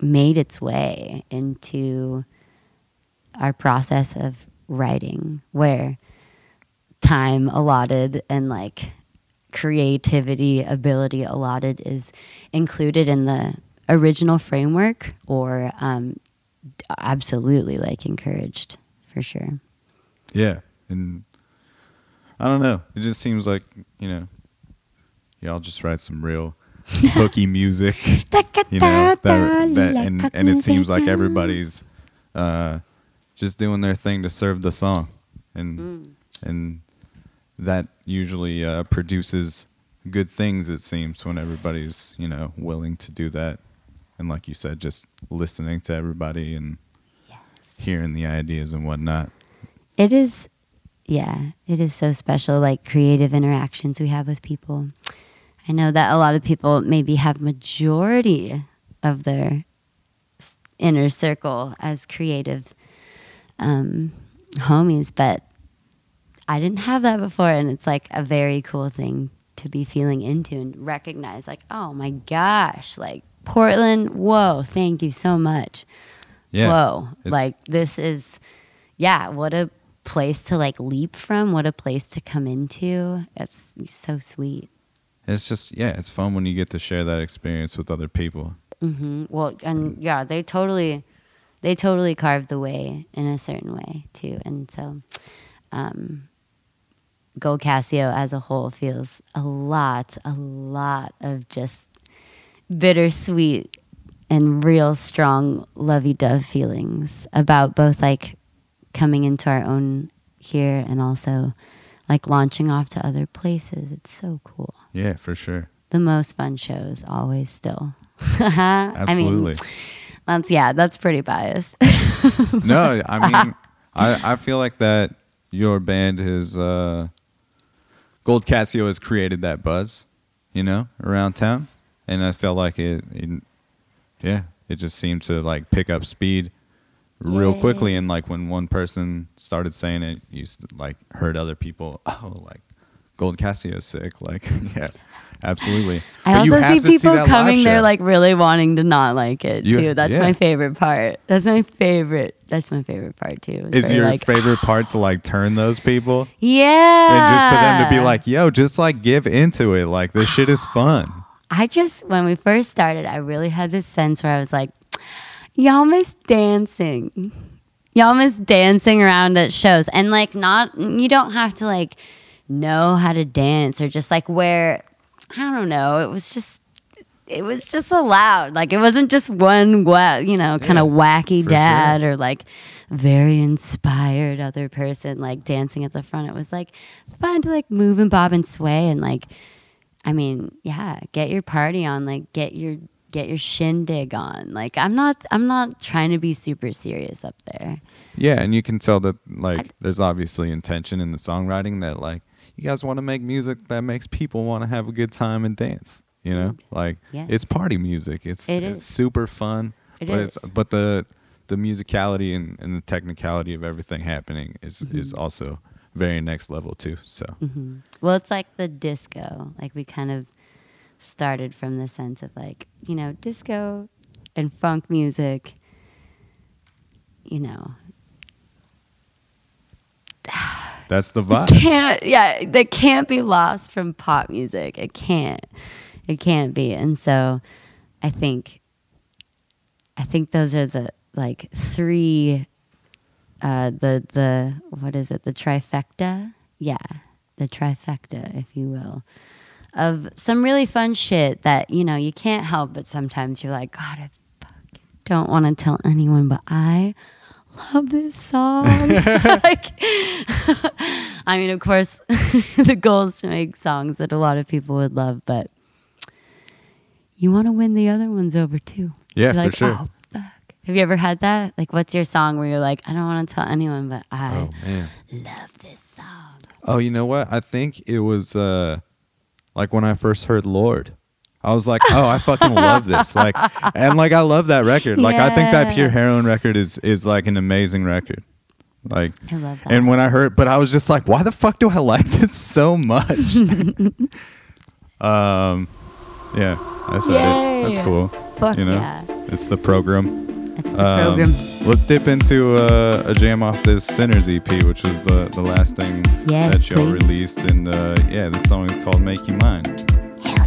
made its way into our process of writing where time allotted and like creativity ability allotted is included in the original framework or um, absolutely like encouraged for sure Yeah, and I don't know. It just seems like you know, y'all just write some real *laughs* hooky music. you know that, that and and it seems like everybody's uh, just doing their thing to serve the song, and and that usually uh, produces good things. It seems when everybody's you know willing to do that, and like you said, just listening to everybody and hearing the ideas and whatnot. It is, yeah, it is so special, like creative interactions we have with people. I know that a lot of people maybe have majority of their inner circle as creative um, homies, but I didn't have that before, and it's like a very cool thing to be feeling into and recognize, like, oh my gosh, like Portland, whoa, thank you so much Yeah, whoa like this is yeah what a place to like leap from what a place to come into it's so sweet It's just yeah, it's fun when you get to share that experience with other people. Mm-hmm. well and yeah they totally they totally carved the way in a certain way too and so um gold casio as a whole feels a lot a lot of just bittersweet and real strong lovey-dove feelings about both like coming into our own here and also like launching off to other places it's so cool Yeah, for sure. the most fun shows always still *laughs* I Absolutely. mean, that's yeah, that's pretty biased. *laughs* no, I mean, *laughs* I, I feel like that your band has, uh, Gold Casio has created that buzz, you know, around town. And I felt like it, it yeah, it just seemed to like pick up speed real Yay. quickly. And like when one person started saying it, you like heard other people, *laughs* oh, like Gold Casio's sick. Like, yeah, absolutely. I But also see people live coming there like really wanting to not like it You- too. That's yeah. my favorite part. That's my favorite. That's my favorite part too. It's Is your like, favorite part to like turn those people Yeah. and just for them to be like, "Yo, just like give into it. Like this shit is fun." I just when we first started, I really had this sense where I was like, y'all miss dancing. Y'all miss dancing around at shows. And like not you don't have to like know how to dance or just like wear I don't know. It was just it was just allowed. Like it wasn't just one wa- you know, kind of Yeah, wacky dad or like very inspired other person like dancing at the front. It was like fun to like move and bob and sway and like I mean, yeah, get your party on, like get your get your shindig on. Like I'm not I'm not trying to be super serious up there. Yeah, and you can tell that like there's obviously intention in the songwriting that like you guys want to make music that makes people want to have a good time and dance. You know, like Yes. it's party music. It's It it's is. super fun. It but is. it's but the the musicality and, and the technicality of everything happening is Mm-hmm. is also very next level too. So Well, it's like the disco. Like we kind of started from the sense of like, you know, disco and funk music, you know, *sighs* *sighs* that's the vibe. can't yeah that can't be lost from pop music. It can't. It can't be. And so i think i think those are the like three uh the the what is it? The trifecta? Yeah the trifecta if you will of some really fun shit that you know you can't help but sometimes you're like god i fucking don't want to tell anyone but i love this song *laughs* like *laughs* I mean, of course, *laughs* the goal is to make songs that a lot of people would love, but you want to win the other ones over too. Yeah, You're for sure. Oh, fuck. Have you ever had that? Like, what's your song where you're like, I don't want to tell anyone, but I Oh love this song. Oh, you know what? I think it was uh like when I first heard Lorde. I was like, "Oh, I fucking love this!" *laughs* Like, and like, I love that record. Like, I think that Pure Heroin record is is like an amazing record. Like, I love that. and when I heard, but I was just like, "Why the fuck do I like *laughs* this so much?" *laughs* um, yeah, I said it. That's cool. Fuck you know, yeah. it's the program. It's the Um, program. Let's dip into uh, a jam off this Sinners EP, which was the, the last thing Yes, that y'all please. released. And uh, yeah, this song is called Make You Mine. Hail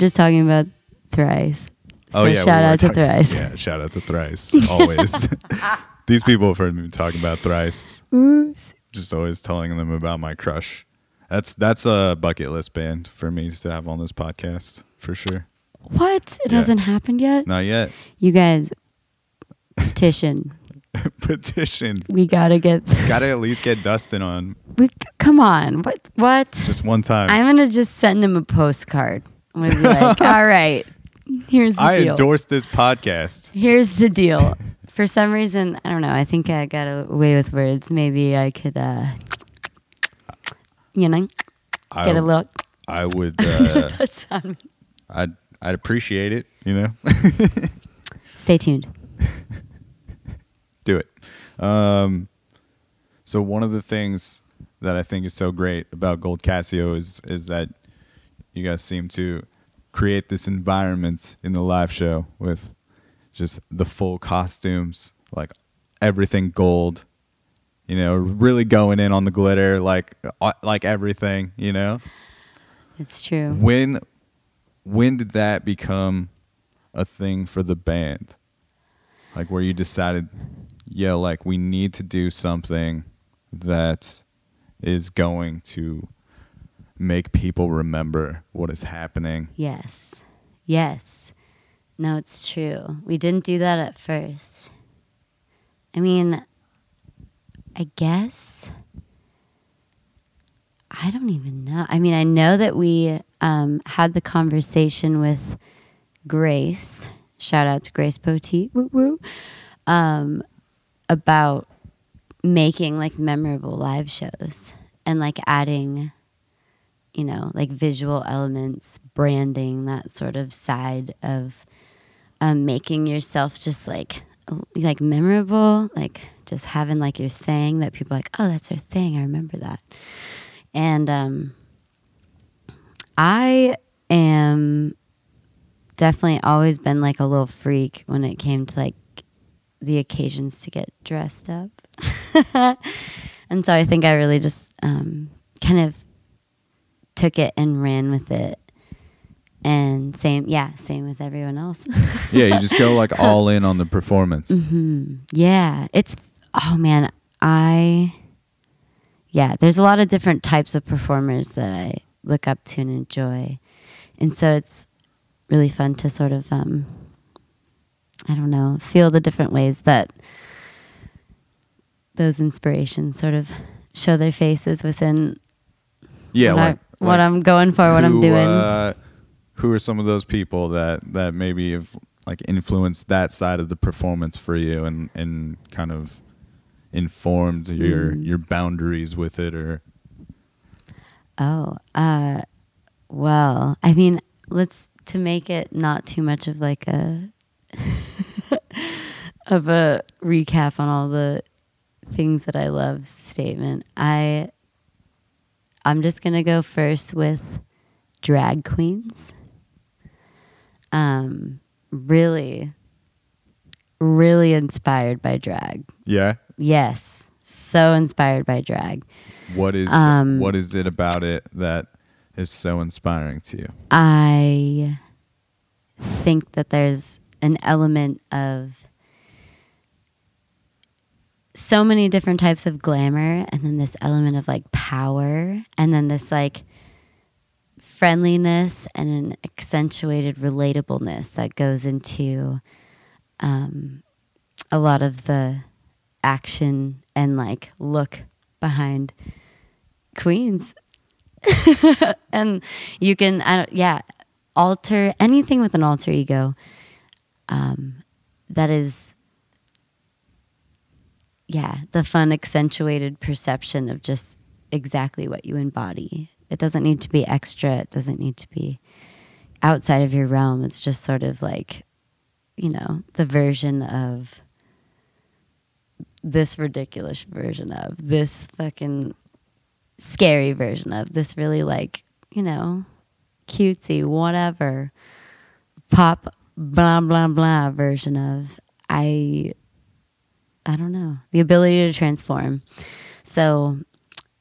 just talking about thrice. Oh, so oh yeah, shout were out to talking- thrice. Yeah, shout out to thrice. *laughs* Always. *laughs* These people have heard me talk about thrice. Oops. Just always telling them about my crush. That's that's a bucket list band for me to have on this podcast for sure. What? It Yeah. hasn't happened yet. Not yet. You guys, petition. *laughs* Petition. We gotta get. Got to at least get Dustin on We come on. What? What? just one time. I'm gonna just send him a postcard. I'm gonna be like, *laughs* all right, here's the I deal. endorse this podcast. Here's the deal. *laughs* For some reason, I don't know. I think I got away with words. Maybe I could, uh, you know, I, get a little. I would. *laughs* Uh, That's on me. I'd I'd appreciate it. You know, Stay tuned. do it. Um, so one of the things that I think is so great about Gold Casio is is that you guys seem to create this environment in the live show with just the full costumes, like everything gold. You know, really going in on the glitter, like uh, like everything. You know. It's true. when when did that become a thing for the band like where you decided yeah like we need to do something that is going to make people remember what is happening Yes. Yes. No, it's true. We didn't do that at first. I mean, I guess. I don't even know. I mean, I know that we um, had the conversation with Grace. Shout out to Grace Poteet. Woo woo. Um, about making like memorable live shows and like adding you know, like visual elements, branding, that sort of side of um, making yourself just like like memorable, like just having like your thing that people are like, oh, that's your thing. I remember that. And um, I am definitely always been like a little freak when it came to like the occasions to get dressed up. *laughs* and so I think I really just um, kind of took it and ran with it. And same, yeah, same with everyone else. *laughs* yeah you just go like all in on the performance hmm Yeah, it's oh man, I yeah, there's a lot of different types of performers that I look up to and enjoy. And so it's really fun to sort of um I don't know, feel the different ways that those inspirations sort of show their faces within yeah what, I- like, what like I'm going for, what I'm doing. uh, who are some of those people that that maybe have like influenced that side of the performance for you and and kind of informed your Mm. your boundaries with it or Oh, uh, well, I mean, let's to make it not too much of like a *laughs* of a recap on all the things that I love statement. I I'm just gonna go first with drag queens. Um, really, really inspired by drag. yeah Yes, so inspired by drag. what is Um, what is it about it that is so inspiring to you I think that there's an element of so many different types of glamour and then this element of like power and then this like friendliness and an accentuated relatableness that goes into um, a lot of the action and like look behind queens. *laughs* And you can I don't, yeah alter anything with an alter ego um, that is yeah the fun accentuated perception of just exactly what you embody. It doesn't need to be extra. It doesn't need to be outside of your realm. It's just sort of like you know the version of this ridiculous version of this fucking scary version of this really like you know cutesy whatever pop blah blah blah version of. I i don't know the ability to transform so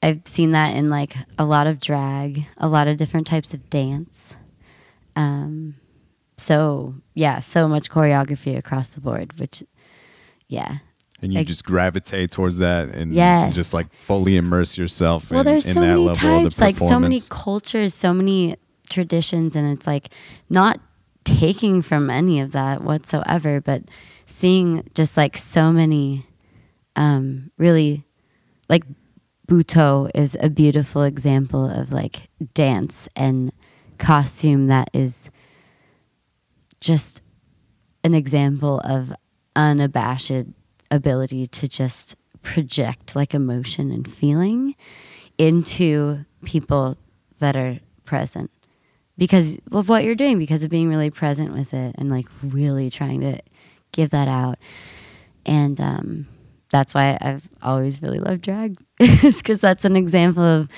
i've seen that in like a lot of drag a lot of different types of dance Um, so yeah, so much choreography across the board, which yeah. And you Like- just gravitate towards that and Yes. just like fully immerse yourself Well, in, there's in so that many level types, of the like so many cultures, so many traditions, and it's like not taking from any of that whatsoever, but seeing just like so many um, really like Butoh is a beautiful example of like dance and costume that is just an example of unabashed ability to just project like emotion and feeling into people that are present because of what you're doing because of being really present with it and like really trying to give that out and um, that's why I've always really loved drag, *laughs* because that's an example of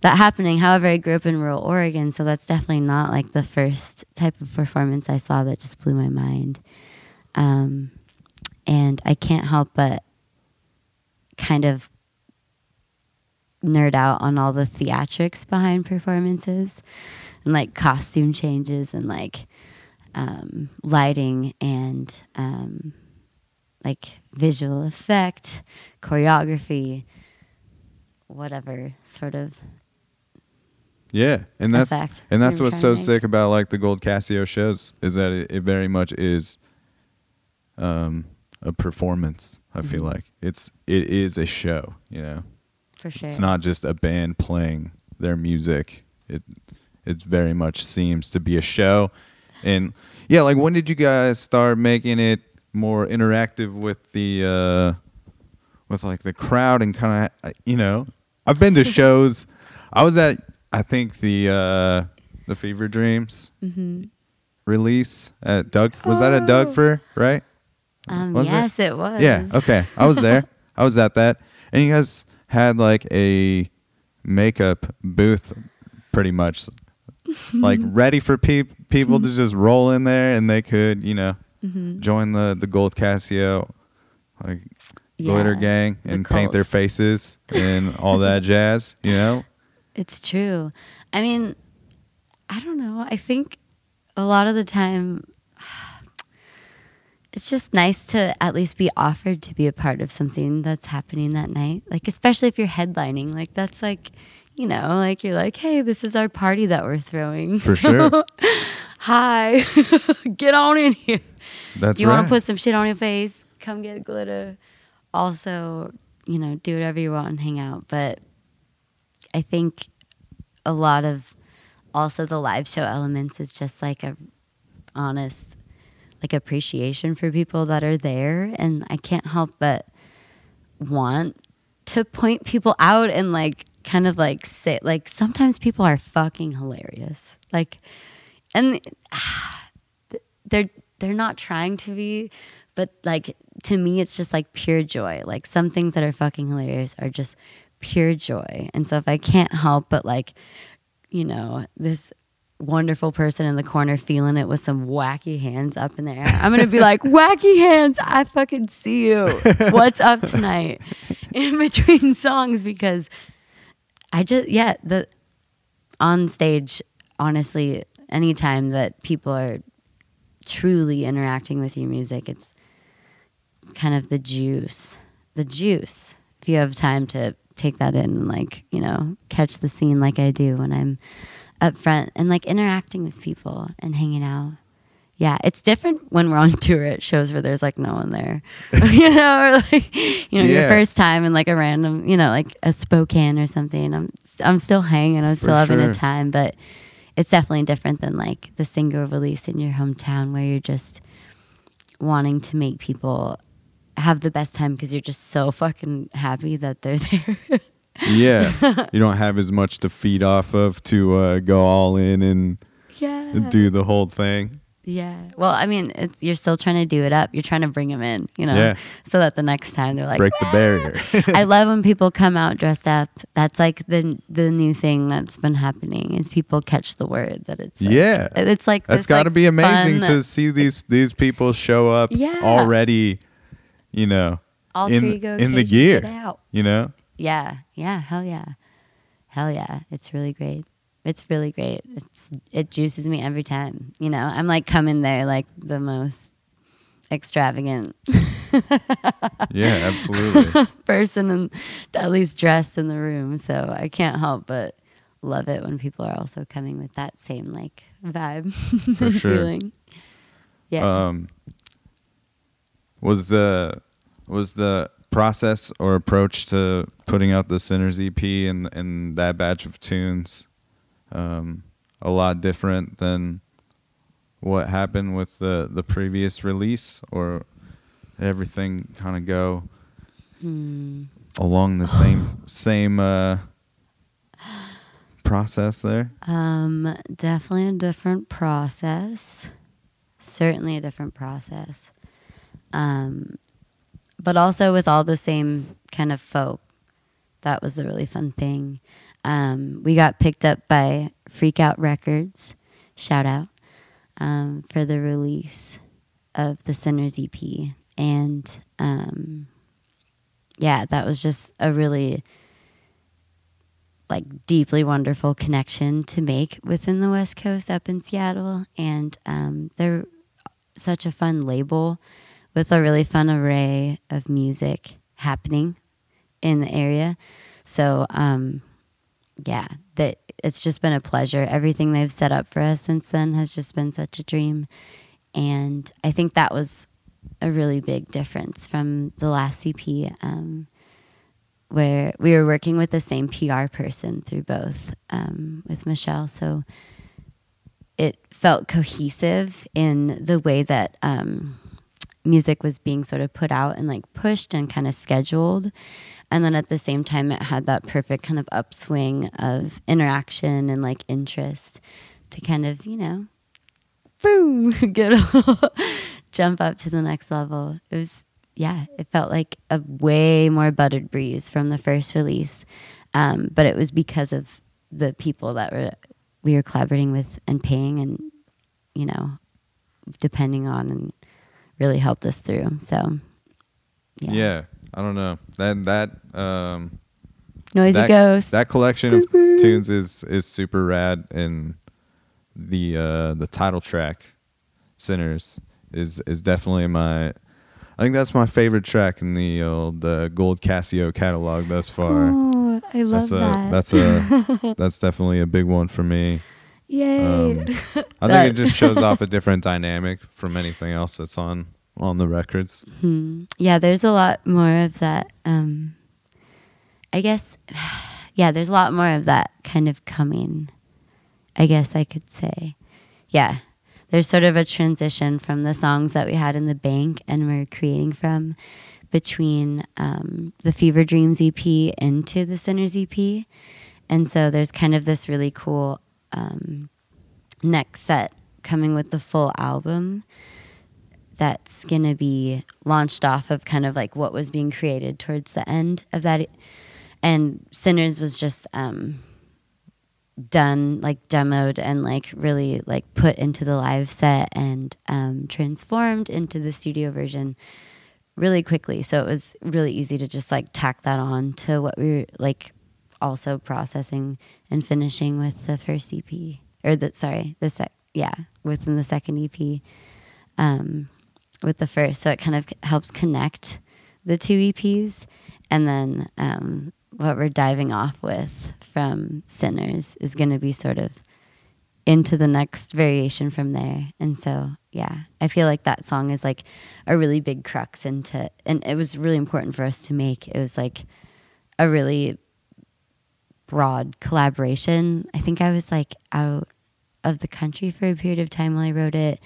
that happening. However, I grew up in rural Oregon, so that's definitely not like the first type of performance I saw that just blew my mind. Um, and I can't help but kind of nerd out on all the theatrics behind performances and like costume changes and like um, lighting and um, like visual effect, choreography, whatever sort of. Yeah, and that's and that's what's so sick about like the Gold Casio shows is that it, it very much is um, a performance. I feel Mm-hmm. like it's it is a show. You know, For sure. it's not just a band playing their music. It it very much seems to be a show, and yeah, like when did you guys start making it more interactive with the uh, with like the crowd and kind of you know I've been to *laughs* shows. I was at I think the uh, the Fever Dreams Mm-hmm. release at Doug. Was that at Doug Fir right? Um, Was it? yes, it? was. Yeah. Okay. I was there. I was at that, and you guys had like a makeup booth, pretty much, like ready for pe- people to just roll in there, and they could, you know, Mm-hmm. join the the Gold Casio, like glitter Yeah, gang, the and paint their faces and all that *laughs* jazz. You know. It's true. I mean, I don't know. I think a lot of the time *sighs* it's just nice to at least be offered to be a part of something that's happening that night. Like especially if you're headlining. Like that's like, you know, like you're like, "Hey, this is our party that we're throwing." For sure. *laughs* Hi. *laughs* get on in here. That's Do you right. want to put some shit on your face? Come get glitter. Also, you know, do whatever you want and hang out. But I think a lot of also the live show elements is just like a honest like appreciation for people that are there and I can't help but want to point people out and like kind of like say like sometimes people are fucking hilarious. Like and *sighs* they're they're not trying to be but like to me it's just like pure joy. Like some things that are fucking hilarious are just pure joy. And so if i can't help but like you know this wonderful person in the corner feeling it with some wacky hands up in the air i'm gonna be like wacky hands i fucking see you. What's up tonight? *laughs* In between songs because i just yeah the on stage honestly anytime that people are truly interacting with your music it's kind of the juice the juice. If you have time to take that in and like you know catch the scene like i do when i'm up front and like interacting with people and hanging out yeah it's different when we're on *laughs* tour at shows where there's like no one there *laughs* you know or like you know your first time in like a random you know like a spokane or something i'm i'm still hanging i'm still having sure. a time but it's definitely different than like the single release in your hometown where you're just wanting to make people have the best time because you're just so fucking happy that they're *laughs* there. yeah. You don't have as much to feed off of to uh, go all in and yeah. do the whole thing. Yeah. Well, I mean, it's you're still trying to do it up. You're trying to bring them in, you know, Yeah. so that the next time they're like, Break the barrier. *laughs* I love when people come out dressed up. That's like the the new thing that's been happening is people catch the word that it's like, Yeah. It's like That's got to like, be amazing fun to see these these people show up Yeah. already, you know, alter in in the gear. out. You know, Yeah. Yeah. Hell yeah. Hell yeah. It's really great. It's really great. It's it juices me every time. You know, I'm like coming there like the most extravagant *laughs* Yeah, absolutely. *laughs* person and at least dressed in the room. So I can't help but love it when people are also coming with that same like vibe For *laughs* sure. feeling. Yeah. um, was the was the process or approach to putting out the Sinners EP and and that batch of tunes um, a lot different than what happened with the the previous release, or everything kind of go Hmm. along the same same uh, process there? Um, definitely a different process. Certainly a different process. Um, but also with all the same kind of folk. That was the really fun thing. Um, we got picked up by Freak Out Records, shout out, um, for the release of the Sinners EP. And um, yeah, that was just a really like deeply wonderful connection to make within the West Coast up in Seattle. And um, they're such a fun label with a really fun array of music happening in the area. So, um, yeah, that it's just been a pleasure. Everything they've set up for us since then has just been such a dream. And I think that was a really big difference from the last EP. Um, where we were working with the same PR person through both um, with Michelle. So it felt cohesive in the way that um, music was being sort of put out and like pushed and kind of scheduled. And then at the same time, it had that perfect kind of upswing of interaction and like interest to kind of, you know, boom, *laughs* get a jump up to the next level. It was yeah, it felt like a way more buttered breeze from the first release. Um, but it was because of the people that were we were collaborating with and paying and you know depending on and really helped us through. So yeah, Yeah, I don't know that that um, noisy that, ghost. That collection of tunes is is super rad, and the uh, the title track, "Sinners," is is definitely my. I think that's my favorite track in the old uh, Gold Casio catalog thus far. oh, I love that's a that. that's a *laughs* that's definitely a big one for me. Yay! Um, I *laughs* think it just shows off a *laughs* different dynamic from anything else that's on on the records. Hmm. Yeah, there's a lot more of that. Um, I guess, *sighs* yeah, there's a lot more of that kind of coming. I guess I could say, yeah. There's sort of a transition from the songs that we had in the bank and we're creating from between um, the Fever Dreams EP into the Sinners EP. And so there's kind of this really cool um, next set coming with the full album that's going to be launched off of kind of like what was being created towards the end of that. And Sinners was just um, done, like demoed and like really like put into the live set and um, transformed into the studio version really quickly. So it was really easy to just like tack that on to what we were like also processing and finishing with the first EP or the sorry the sec yeah within the second EP um, with the first. So it kind of helps connect the two EPs. And then um, what we're diving off with from Sinners is going to be sort of into the next variation from there. And so, yeah, I feel like that song is like a really big crux into, and it was really important for us to make. It was like a really broad collaboration. I think I was like out of the country for a period of time while I wrote it.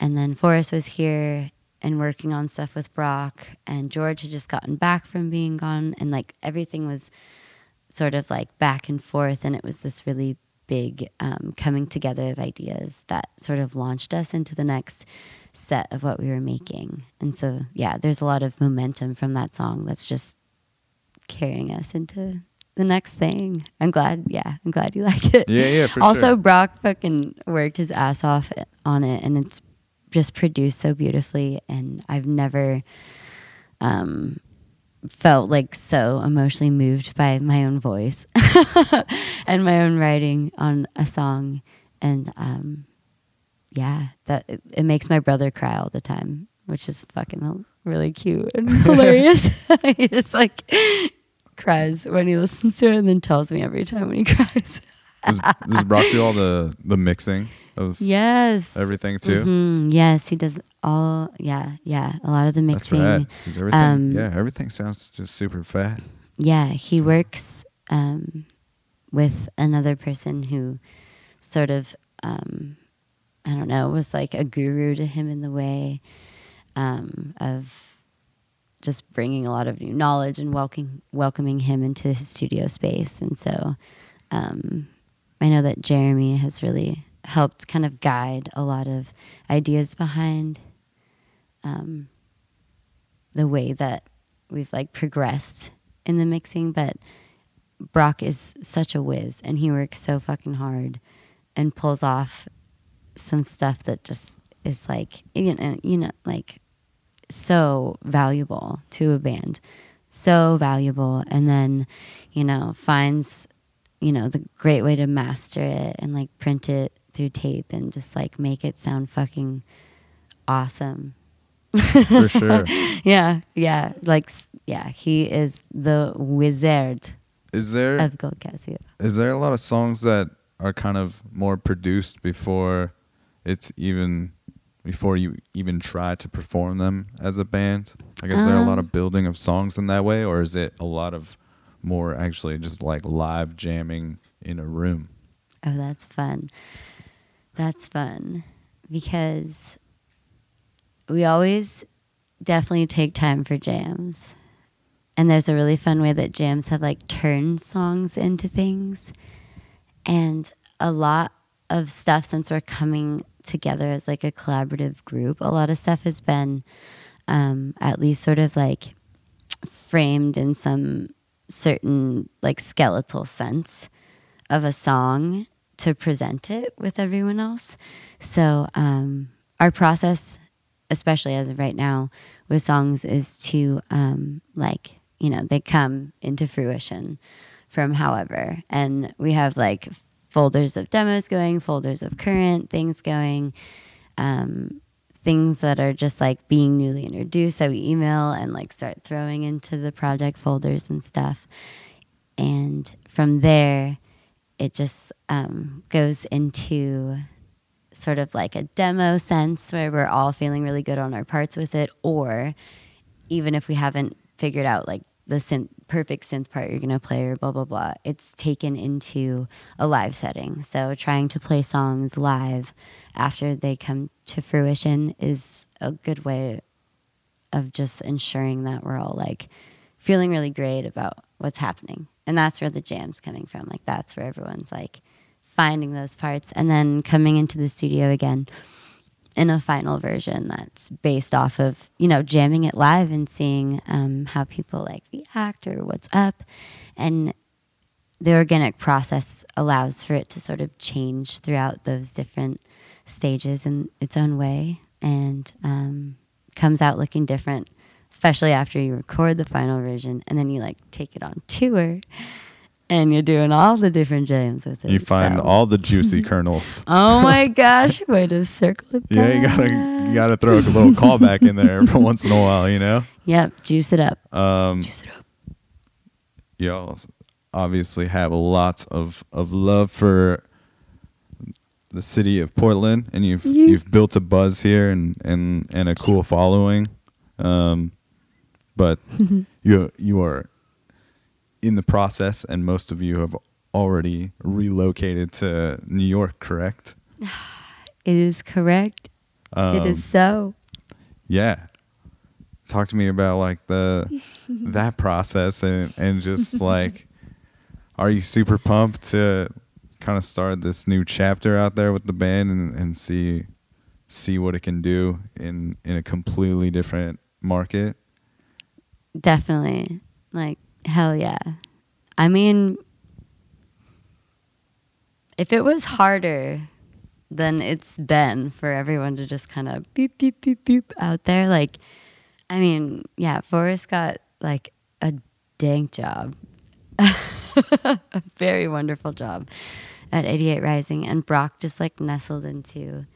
And then Forrest was here and working on stuff with Brock, and George had just gotten back from being gone, and like everything was sort of like back and forth, and it was this really big um, coming together of ideas that sort of launched us into the next set of what we were making. And so, yeah, there's a lot of momentum from that song that's just carrying us into the next thing. I'm glad, yeah, I'm glad you *laughs* like it. Yeah, yeah, for also, sure. Brock fucking worked his ass off on it, and it's just produced so beautifully. And I've never, um, felt like so emotionally moved by my own voice *laughs* and my own writing on a song. And um yeah that it, it makes my brother cry all the time which is fucking really cute and *laughs* hilarious. *laughs* He just like cries when he listens to it and then tells me every time when he cries. Does, does Brock do all the the mixing of yes everything too? Mhm. yes he does all yeah yeah a lot of the That's mixing rad. 'cause everything, um, yeah, everything sounds just super fat. Yeah, he So- works um, with another person who sort of, um, I don't know, was like a guru to him in the way um, of just bringing a lot of new knowledge and welcoming welcoming him into his studio space. And so, um, I know that Jeremy has really helped kind of guide a lot of ideas behind um, the way that we've like progressed in the mixing, but Brock is such a whiz and he works so fucking hard and pulls off some stuff that just is like you know, you know like so valuable to a band. So valuable and then, you know, finds you know, the great way to master it and like print it through tape and just like make it sound fucking awesome. For sure. *laughs* Yeah, yeah, like yeah, he is the wizard Is there of Gold Casio. is there a lot of songs that are kind of more produced before it's even before you even try to perform them as a band? Like is there a lot Um, of building of songs in that way or is it a lot of more actually just like live jamming in a room? Oh, that's fun. That's fun because we always definitely take time for jams. And there's a really fun way that jams have like turned songs into things. And a lot of stuff since we're coming together as like a collaborative group, a lot of stuff has been um, at least sort of like framed in some certain like skeletal sense of a song to present it with everyone else. So um, our process, especially as of right now, with songs is to um, like you know they come into fruition from however, and we have like folders of demos going, folders of current things going. Um, things that are just like being newly introduced that we email and like start throwing into the project folders and stuff and from there it just um, goes into sort of like a demo sense where we're all feeling really good on our parts with it or even if we haven't figured out like the synth perfect synth part you're going to play or blah blah blah it's taken into a live setting so trying to play songs live after they come to fruition is a good way of just ensuring that we're all like feeling really great about what's happening. And that's where the jam's coming from. Like that's where everyone's like finding those parts and then coming into the studio again in a final version that's based off of, you know, jamming it live and seeing um, how people like react or what's up. And the organic process allows for it to sort of change throughout those different stages in its own way and um, comes out looking different, especially after you record the final version and then you like take it on tour and you're doing all the different jams with it. You find so- all the juicy *laughs* kernels. Oh my *laughs* gosh, way to circle it Yeah, you gotta you gotta throw a little callback in there every once in a while, you know. Yep, juice it up. Um, Juice it up. y'all obviously have a lot of of love for the city of Portland, and you've Yeah. you've built a buzz here and and and a cool following. Um, but you you are in the process, and most of you have already relocated to New York, correct? *sighs* It is correct. it is Um, so. Yeah. Talk to me about like the *laughs* that process and and just *laughs* like are you super pumped to kind of start this new chapter out there with the band and, and see see what it can do in in a completely different market? Definitely. Like, hell yeah. I mean, if it was harder than it's been for everyone to just kind of beep, beep, beep, beep out there, like, I mean, yeah, Forrest got like a dank job, *laughs* a very wonderful job at 88 Rising, and Brock just like nestled into,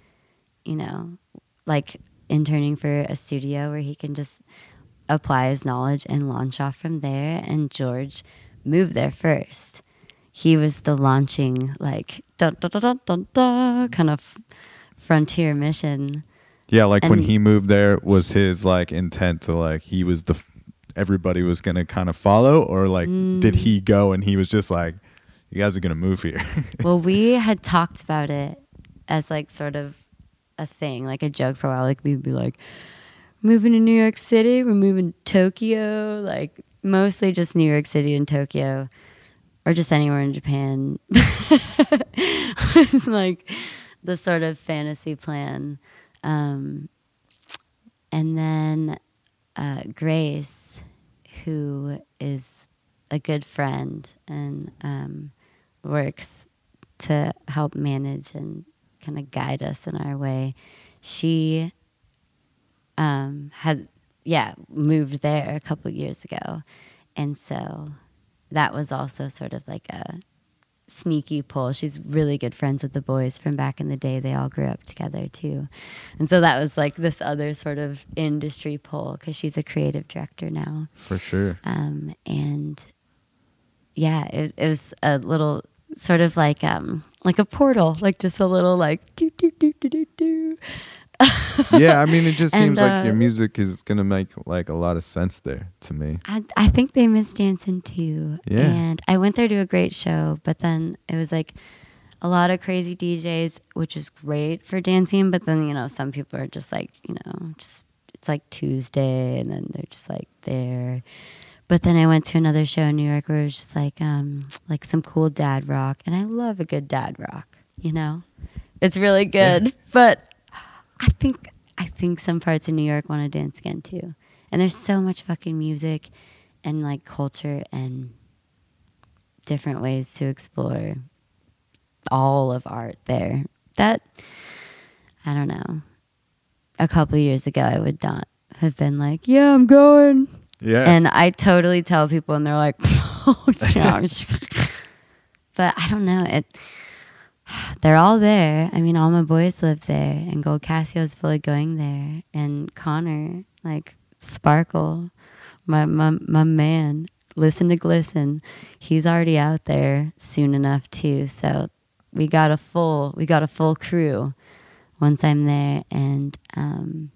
you know, like interning for a studio where he can just apply his knowledge and launch off from there. And George moved there first. He was the launching, like, dun, dun, dun, dun, dun, dun, kind of frontier mission. Yeah, like when he moved there, was his like intent to like he was the everybody was gonna kind of follow, or like Mm. did he go and he was just like, you guys are gonna move here? *laughs* well, we had talked about it as like sort of a thing, like a joke for a while. Like we'd be like, moving to New York City, we're moving to Tokyo, like mostly just New York City and Tokyo, or just anywhere in Japan. *laughs* it's like the sort of fantasy plan. Um, and then uh, Grace, who is a good friend and um, works to help manage and kind of guide us in our way. She um, had, yeah, moved there a couple years ago. And so that was also sort of like a sneaky pull. She's really good friends with the boys from back in the day. They all grew up together too. And so that was like this other sort of industry pull because she's a creative director now. For sure. Um, and yeah, it, it was a little sort of like um like a portal, like just a little like do do do do do do. *laughs* yeah, I mean, it just And, seems like your uh, music is gonna make like a lot of sense there to me. I I think they miss dancing too. Yeah. And I went there to a great show, but then it was like a lot of crazy DJs, which is great for dancing. But then you know some people are just like you know just it's like Tuesday, and then they're just like there. But then I went to another show in New York where it was just like um like some cool dad rock, and I love a good dad rock. You know, it's really good. But I think I think some parts of New York want to dance again too. And there's so much fucking music and like culture and different ways to explore all of art there. That I don't know. A couple years ago I would not have been like, Yeah, I'm going. Yeah. And I totally tell people, and they're like, *laughs* "Oh, gosh." *laughs* but I don't know. It. *sighs* They're all there. I mean, all my boys live there, and Gold Casio's fully going there, and Connor, like Sparkle, my my my man. Listen to Glisten. He's already out there soon enough too. So we got a full we got a full crew once I'm there, and um,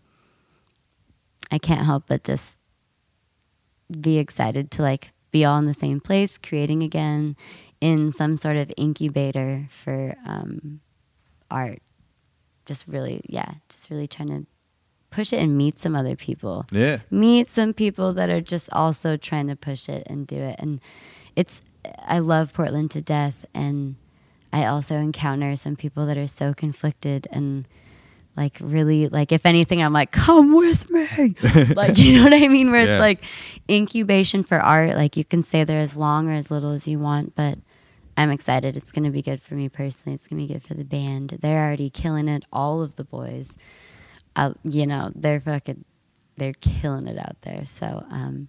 I can't help but just be excited to like be all in the same place, creating again in some sort of incubator for um, art. Just really, yeah, just really trying to push it and meet some other people. yeah. Meet some people that are just also trying to push it and do it. And it's, I love Portland to death. And I also encounter some people that are so conflicted and like really like if anything i'm like come with me *laughs* like you know what i mean where Yeah. it's like incubation for art like you can stay there as long or as little as you want but i'm excited. It's going to be good for me personally. It's going to be good for the band. They're already killing it. All of the boys uh, you know they're fucking they're killing it out there. So um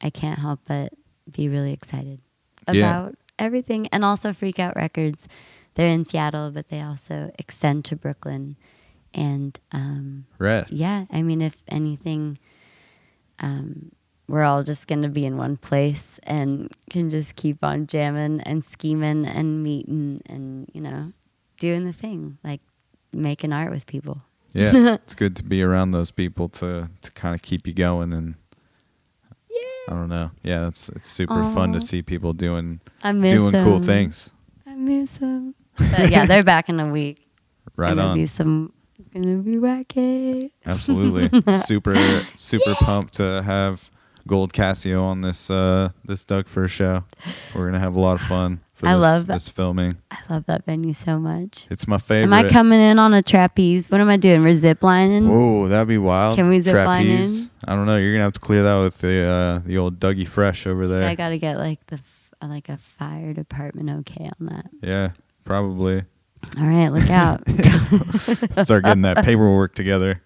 i can't help but be really excited Yeah. about everything and also Freakout Records. They're in seattle but they also extend to brooklyn. And um Right. yeah, I mean, if anything, um, we're all just going to be in one place and can just keep on jamming and scheming and meeting and, you know, doing the thing, like making art with people. Yeah. *laughs* it's good to be around those people to to kind of keep you going and Yeah. I don't know. Yeah, it's it's super fun to see people doing doing cool things. I miss them. *laughs* But yeah, they're back in a week. It's Right gonna on. Be some, it's going to be wacky. Absolutely. *laughs* super super pumped to have Gold Casio on this uh this Doug First show. We're gonna have a lot of fun for I this, love this filming. I love that venue so much. It's my favorite. Am I coming in on a trapeze? What am I doing? We're zip lining? Whoa, that'd be wild. Can we zip line Trapeze. in? I don't know. You're gonna have to clear that with the uh, the old Dougie Fresh over there. I got to get like the uh, like a fire department okay on that. yeah, probably. All right, look out. *laughs* *laughs* Start getting that paperwork together.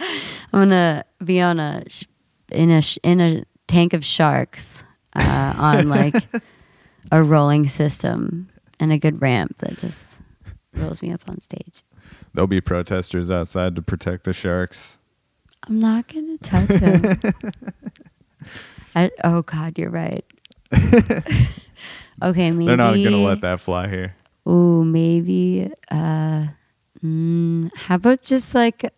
I'm gonna be on a sh- in a sh- in a tank of sharks uh, on like *laughs* a rolling system and a good ramp that just rolls me up on stage. There'll be protesters outside to protect the sharks. I'm not gonna touch *laughs* him. I, oh God, you're right. *laughs* okay, maybe They're not gonna let that fly here. Ooh, maybe. Uh, mm, how about just like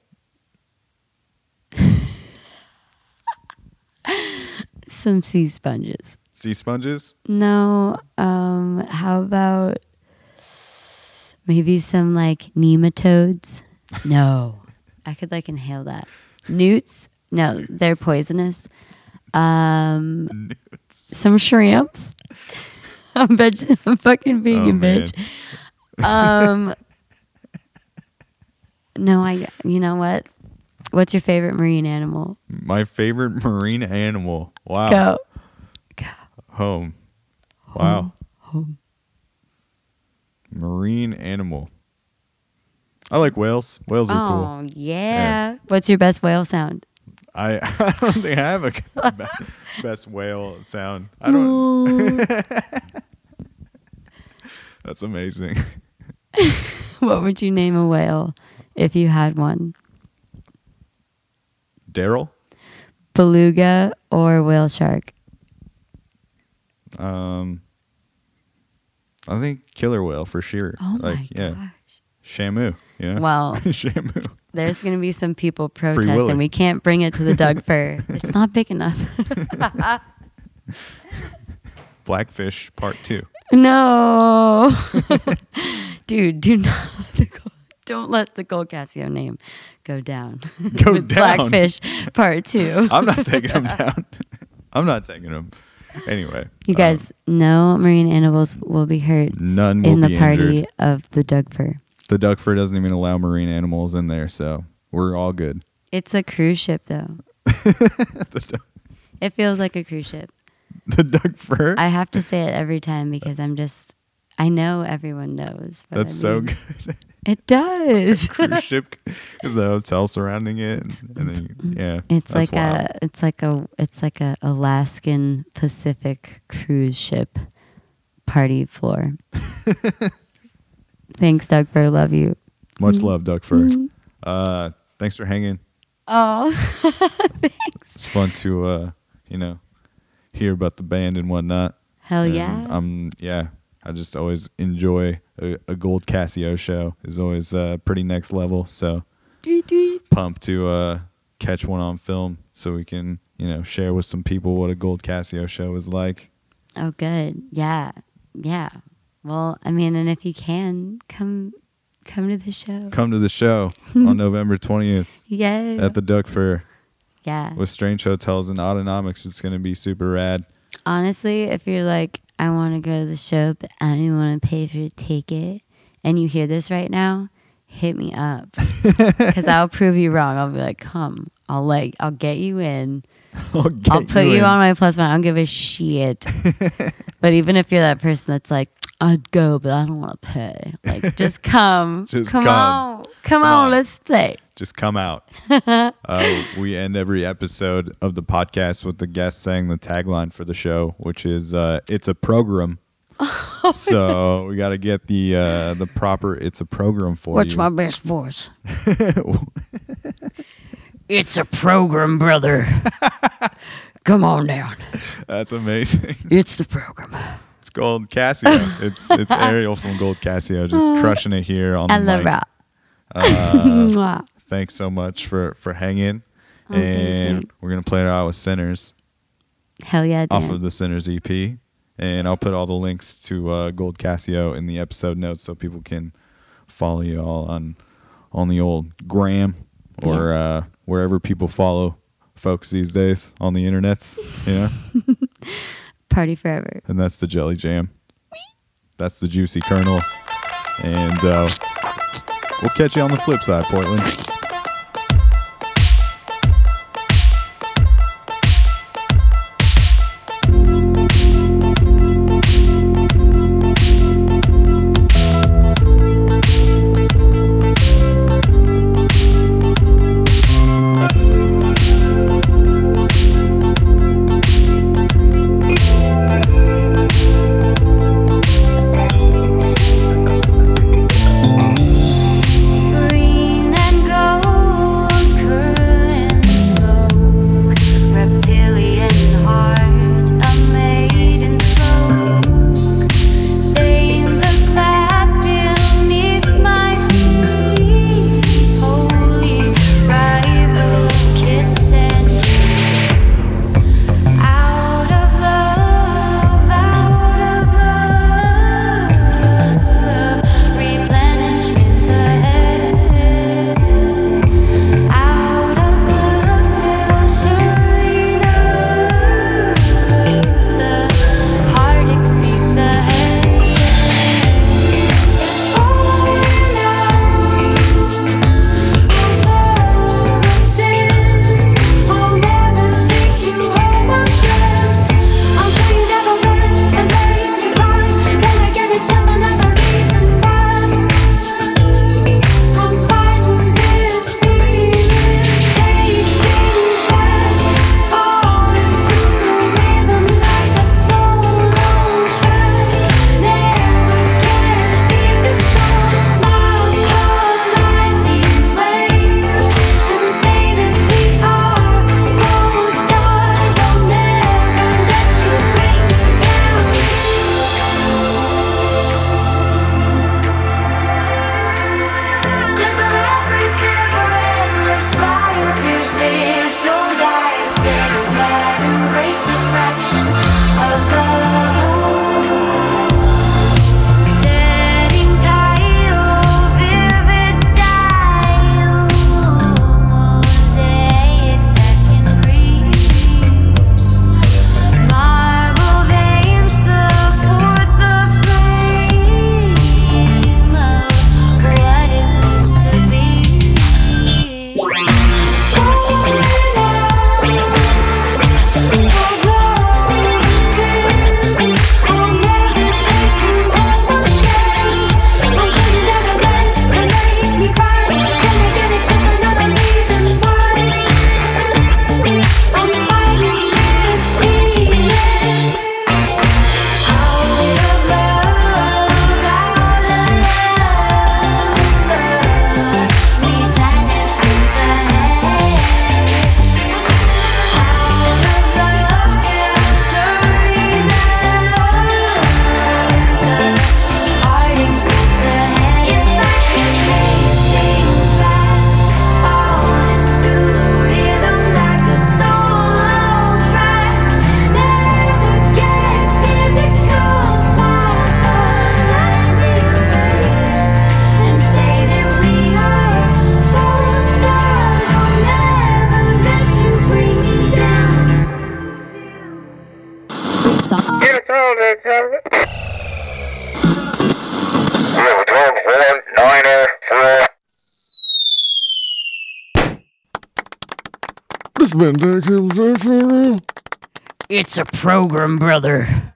some sea sponges? Sea sponges? No. Um, how about maybe some like nematodes? No, *laughs* I could like inhale that. Newts? No, they're poisonous. Um, some shrimps. *laughs* I'm veg- I'm fucking vegan, Oh, bitch. Um, *laughs* no, I. You know what? What's your favorite marine animal? My favorite *laughs* marine animal. Wow. Go. Go. Home. Wow. Home. Marine animal. I like whales. Whales are cool. Oh yeah. What's your best whale sound? I, *laughs* I don't think I have a *laughs* best whale sound. I don't. That's amazing. What would you name a whale if you had one? Daryl. Beluga or whale shark? Um, I think killer whale for sure. Oh like my yeah, gosh. Shamu. Yeah. Well, *laughs* Shamu. there's going to be some people protesting. We can't bring it to the Doug Fir. It's not big enough. *laughs* Blackfish Part Two. no. *laughs* Dude, do not let the Gold- don't let the Gold Casio name go down. *laughs* Go down? Blackfish Part 2. *laughs* I'm not taking them *laughs* down. I'm not taking them. Anyway, You um, guys, no marine animals will be hurt none will in the party injured. of the Doug Fir. The Duck Fur doesn't even allow marine animals in there, so we're all good. It's a cruise ship, though. duck- It feels like a cruise ship. the Duck Fur. I have to say it every time because I'm just, I know everyone knows. That's I so good. It does. *laughs* Cruise ship *laughs* is the hotel surrounding it, and, and then yeah, It's like wild. a, it's like a, it's like a Alaskan Pacific cruise ship party floor. *laughs* Thanks, Doug Fir. Love you. much love, Doug Fir. Mm-hmm. Uh, thanks for hanging. Oh, thanks. It's fun to uh, you know, hear about the band and whatnot. hell And yeah. I'm yeah. I just always enjoy a, a Gold Casio show. is always uh, pretty next level. So pumped to uh, catch one on film so we can you know share with some people what a Gold Casio show is like. Oh, good. Yeah, yeah. Well, I mean, and if you can come, come to the show. Come to the show *laughs* on November 20th Yeah. at the Duck Fair yeah. with Strange Hotels and Autonomics. It's going to be super rad. Honestly, if you're like, I want to go to the show, but I don't want to pay for a ticket, and you hear this right now, hit me up *laughs* because I'll prove you wrong. I'll be like, come, I'll like, I'll get you in. *laughs* I'll, get I'll put you, in. on my plus one. I don't give a shit. *laughs* but even if you're that person that's like, I'd go, but I don't want to pay. Like, just come, Just come, come. on, come, on, on. let's play. Just come out. *laughs* uh, we end every episode of the podcast with the guest saying the tagline for the show, which is uh, "It's a program." *laughs* so we got to get the uh, the proper "It's a program" for What's you. my best voice? *laughs* it's a program, brother. Come on down. That's amazing. It's the program. It's Gold Casio. It's it's Ariel from Gold Casio, just crushing it here on the I love mic. that. Uh, Mwah. Thanks so much for for hanging, Oh, and man. we're gonna play it out with Sinners. Hell yeah, off Dan. of the Sinners EP. And I'll put all the links to uh, Gold Casio in the episode notes so people can follow you all on on the old gram or uh, wherever people follow folks these days on the internets. You know, *laughs* Party forever. and that's the Jelly Jam. That's the Juicy Kernel. And uh, we'll catch you on the flip side, Portland. Program, brother.